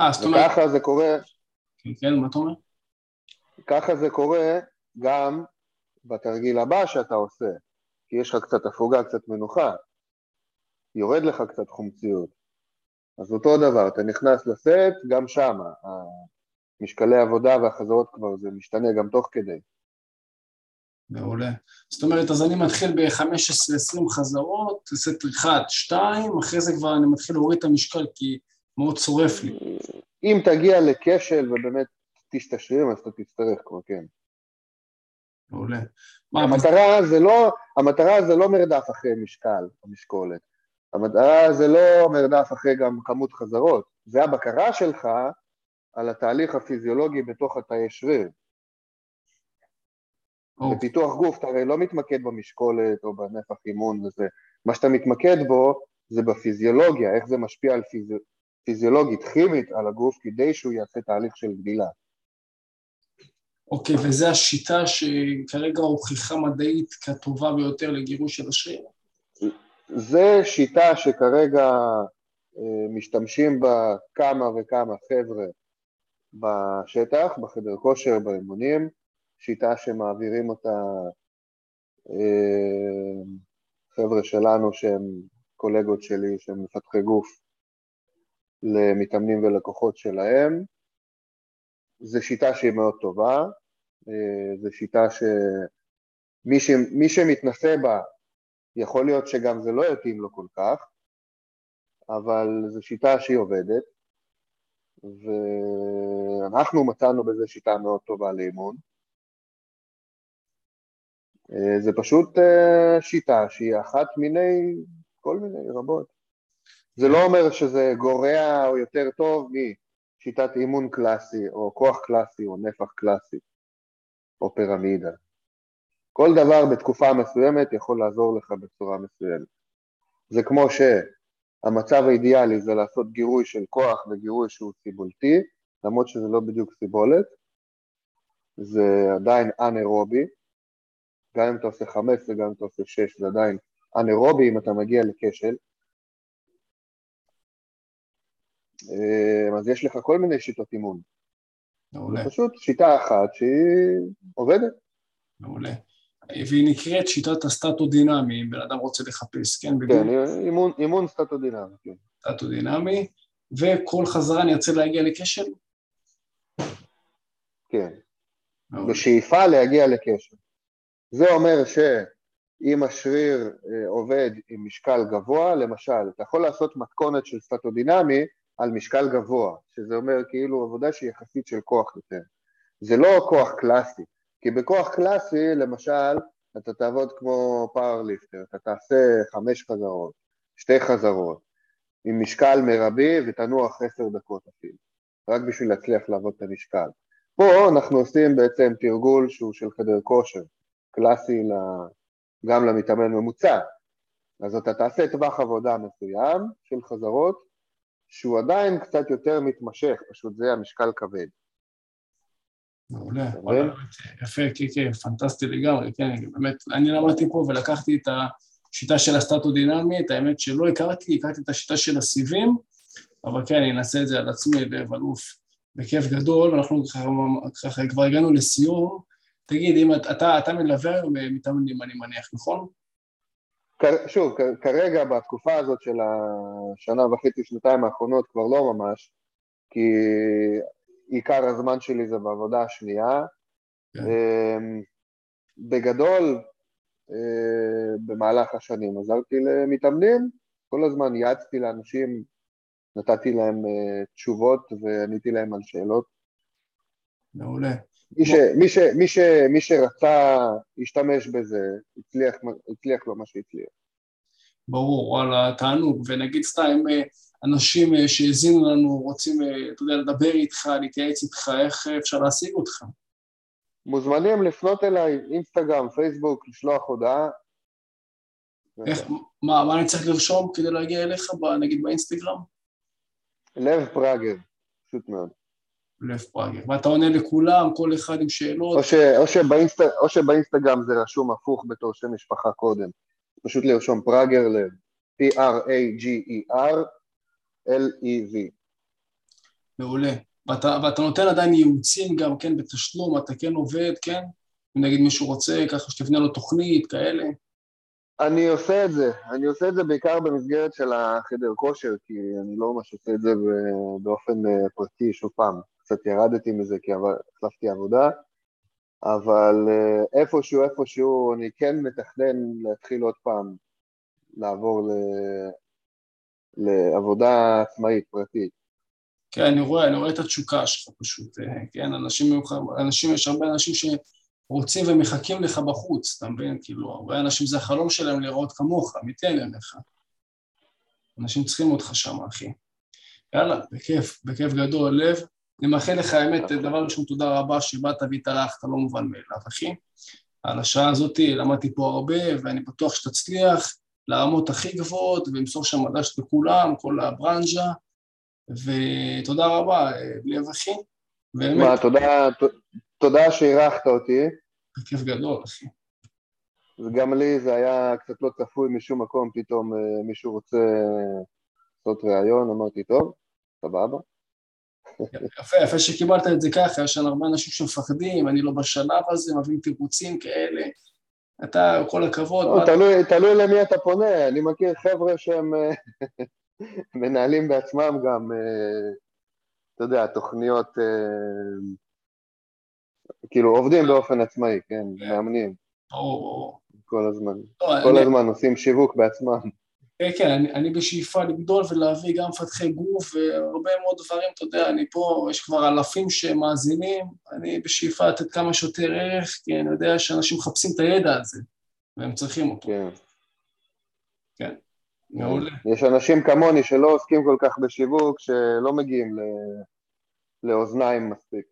אה, זאת אומרת... וככה זה קורה... כן, כן, מה אתה אומר? ככה זה קורה גם בתרגיל הבא שאתה עושה, כי יש לך קצת הפוגה, קצת מנוחה, יורד לך קצת חומציות. אז אותו דבר, אתה נכנס לסט, גם שם, המשקלי עבודה והחזרות כבר, זה משתנה גם תוך כדי. מעולה. זאת אומרת, אז אני מתחיל ב-15-20 חזרות, סט 1, 2, אחרי זה כבר אני מתחיל להוריד את המשקל כי מאוד צורף לי. אם תגיע לכשל ובאמת תשתשרים, אז אתה תצטרך כבר, כן. מעולה. המטרה זה לא, המטרה זה לא מרדף אחרי משקל או משקולת. המטרה זה לא מרדף אחרי גם כמות חזרות, זה הבקרה שלך על התהליך הפיזיולוגי בתוך התאי שריר. בפיתוח גוף אתה הרי לא מתמקד במשקולת או בנפח אימון וזה, מה שאתה מתמקד בו זה בפיזיולוגיה, איך זה משפיע על פיז... פיזיולוגית, כימית, על הגוף כדי שהוא יעשה תהליך של גדילה. אוקיי, וזו השיטה שכרגע הוכיחה מדעית כטובה ביותר לגירוש של השריר? זו שיטה שכרגע אה, משתמשים בה כמה וכמה חבר'ה בשטח, בחדר כושר, באימונים, שיטה שמעבירים אותה אה, חבר'ה שלנו שהם קולגות שלי, שהם מפתחי גוף, למתאמנים ולקוחות שלהם. זו שיטה שהיא מאוד טובה, אה, זו שיטה שמי ש... שמתנסה בה, יכול להיות שגם זה לא יתאים לו כל כך, אבל זו שיטה שהיא עובדת, ואנחנו מצאנו בזה שיטה מאוד טובה לאימון. אה, זה פשוט אה, שיטה שהיא אחת מיני, כל מיני, רבות. זה לא אומר שזה גורע או יותר טוב משיטת אימון קלאסי, או כוח קלאסי, או נפח קלאסי, או פירמידה. כל דבר בתקופה מסוימת יכול לעזור לך בצורה מסוימת. זה כמו שהמצב האידיאלי זה לעשות גירוי של כוח וגירוי שהוא סיבולתי, למרות שזה לא בדיוק סיבולת, זה עדיין אנאירובי, גם אם אתה עושה חמש וגם אם אתה עושה שש זה עדיין אנאירובי אם אתה מגיע לכשל. אז יש לך כל מיני שיטות אימון. מעולה. פשוט שיטה אחת שהיא עובדת. מעולה. והיא נקראת שיטת הסטטודינמי, אם בן אדם רוצה לחפש, כן? כן, אימון, אימון סטטודינמי, כן. סטטודינמי, וכל חזרה אני ארצה להגיע לכשל? כן. בשאיפה להגיע לכשל. זה אומר שאם השריר אה, עובד עם משקל גבוה, למשל, אתה יכול לעשות מתכונת של סטטודינמי על משקל גבוה, שזה אומר כאילו עבודה שהיא יחסית של כוח יותר. זה לא כוח קלאסי, כי בכוח קלאסי, למשל, אתה תעבוד כמו פאוור ליפטר, אתה תעשה חמש חזרות, שתי חזרות, עם משקל מרבי ותנוח עשר דקות אפילו, רק בשביל להצליח לעבוד את המשקל. פה אנחנו עושים בעצם תרגול שהוא של חדר כושר, קלאסי גם למתאמן ממוצע. אז אתה תעשה טווח עבודה מסוים של חזרות, שהוא עדיין קצת יותר מתמשך, פשוט זה המשקל כבד. מעולה, יפה, כן, כן, פנטסטי לגמרי, כן, באמת, אני למדתי פה ולקחתי את השיטה של הסטטודינמית, האמת שלא הכרתי, הכרתי את השיטה של הסיבים, אבל כן, אני אנסה את זה על עצמי לב אלוף בכיף גדול, אנחנו ככה כבר הגענו לסיום, תגיד, אם אתה, אתה מלווה היום מתאמנים, אני מניח, נכון? שוב, כרגע בתקופה הזאת של השנה וחצי, שנתיים האחרונות כבר לא ממש, כי עיקר הזמן שלי זה בעבודה השנייה. כן. אמ, בגדול, אה, במהלך השנים עזרתי למתאמנים, כל הזמן יעצתי לאנשים, נתתי להם אה, תשובות ועניתי להם על שאלות. מעולה. מי, ש, מי, ש, מי, ש, מי שרצה להשתמש בזה, הצליח, הצליח לו מה שהצליח. ברור, וואלה, תענוג, ונגיד סתם אה, אנשים אה, שהאזינו לנו רוצים, אה, אתה יודע, לדבר איתך, להתייעץ איתך, איך אפשר להשיג אותך? מוזמנים לפנות אליי, אינסטגרם, פייסבוק, לשלוח הודעה. איך, מה, מה אני צריך לרשום כדי להגיע אליך, נגיד באינסטגרם? לב פראגר, פשוט מאוד. לב פראגר. ואתה עונה לכולם, כל אחד עם שאלות? או, ש, או, שבאינסט, או שבאינסטגרם זה רשום הפוך בתור שם משפחה קודם. פשוט לרשום פראגר לב, P-R-A-G-E-R L-E-V. מעולה. ואתה, ואתה נותן עדיין ייעוצים גם כן בתשלום, אתה כן עובד, כן? אם נגיד מישהו רוצה, ככה שתבנה לו תוכנית, כאלה. אני עושה את זה, אני עושה את זה בעיקר במסגרת של החדר כושר, כי אני לא ממש עושה את זה באופן אה, פרטי, שוב פעם, קצת ירדתי מזה כי החלפתי עבודה, אבל אה, איפשהו, איפשהו, אני כן מתכנן להתחיל עוד פעם לעבור. לעבודה עצמאית, פרטית. כן, אני רואה, אני רואה את התשוקה שלך פשוט, אה, כן, אנשים, אנשים, יש הרבה אנשים שרוצים ומחכים לך בחוץ, אתה מבין? כאילו, הרבה אנשים זה החלום שלהם לראות כמוך, אמיתי אני אומר לך. אנשים צריכים אותך שם, אחי. יאללה, בכיף, בכיף גדול, לב. אני מאחל לך, האמת, דבר ראשון, תודה רבה שבאת והתארחת, לא מובן מאליו, אחי. על השעה הזאת, למדתי פה הרבה, ואני בטוח שתצליח לרמות הכי גבוהות, ולמסור שם מדש לכולם, כל הברנז'ה, ותודה רבה, לב אחי. באמת. מה, תודה, תודה שאירחת אותי. בכיף גדול, אחי. וגם לי זה היה קצת לא צפוי משום מקום, פתאום אה, מישהו רוצה לעשות ראיון, אמרתי, טוב, סבבה. יפה, יפה שקיבלת את זה ככה, יש לנו הרבה אנשים שמפחדים, אני לא בשלב הזה, מביאים תירוצים כאלה. אתה, כל הכבוד. לא, תלוי, תלוי למי אתה פונה, אני מכיר חבר'ה שהם אה, מנהלים בעצמם גם, אה, אתה יודע, תוכניות, כאילו עובדים באופן עצמאי, כן, כן. מאמנים. ברור, ברור. כל הזמן. לא, כל. הזמן עושים שיווק בעצמם. כן, כן, אני, אני בשאיפה לגדול ולהביא גם מפתחי גוף והרבה מאוד דברים, אתה יודע, אני פה, יש כבר אלפים שמאזינים, אני בשאיפה לתת כמה שיותר ערך, כי אני יודע שאנשים מחפשים את הידע הזה, והם צריכים אותו. כן. כן, מעולה. יש אנשים כמוני שלא עוסקים כל כך בשיווק, שלא מגיעים ל... לאוזניים מספיק.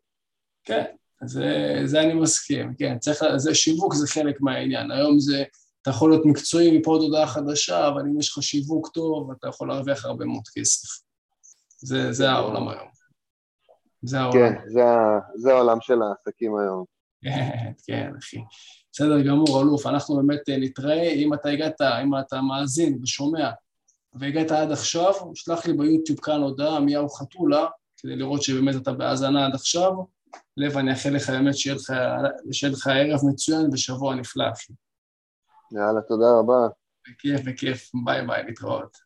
כן, זה, זה אני מסכים, כן, צריך, זה שיווק זה חלק מהעניין, היום זה, אתה יכול להיות מקצועי מפה עוד הודעה חדשה, אבל אם יש לך שיווק טוב, אתה יכול להרוויח הרבה מאוד כסף. זה, זה העולם היום. זה העולם. כן, זה, זה העולם של העסקים היום. כן, כן, אחי. בסדר גמור, אלוף, אנחנו באמת אה, נתראה. אם אתה הגעת, אם אתה מאזין ושומע והגעת עד עכשיו, שלח לי ביוטיוב כאן הודעה מיהו חתולה, כדי לראות שבאמת אתה בהאזנה עד עכשיו. לב, אני אאחל לך באמת שיהיה לך, שיהיה לך ערב מצוין ושבוע נפלא. יאללה, תודה רבה. בכיף, בכיף. ביי ביי, להתראות.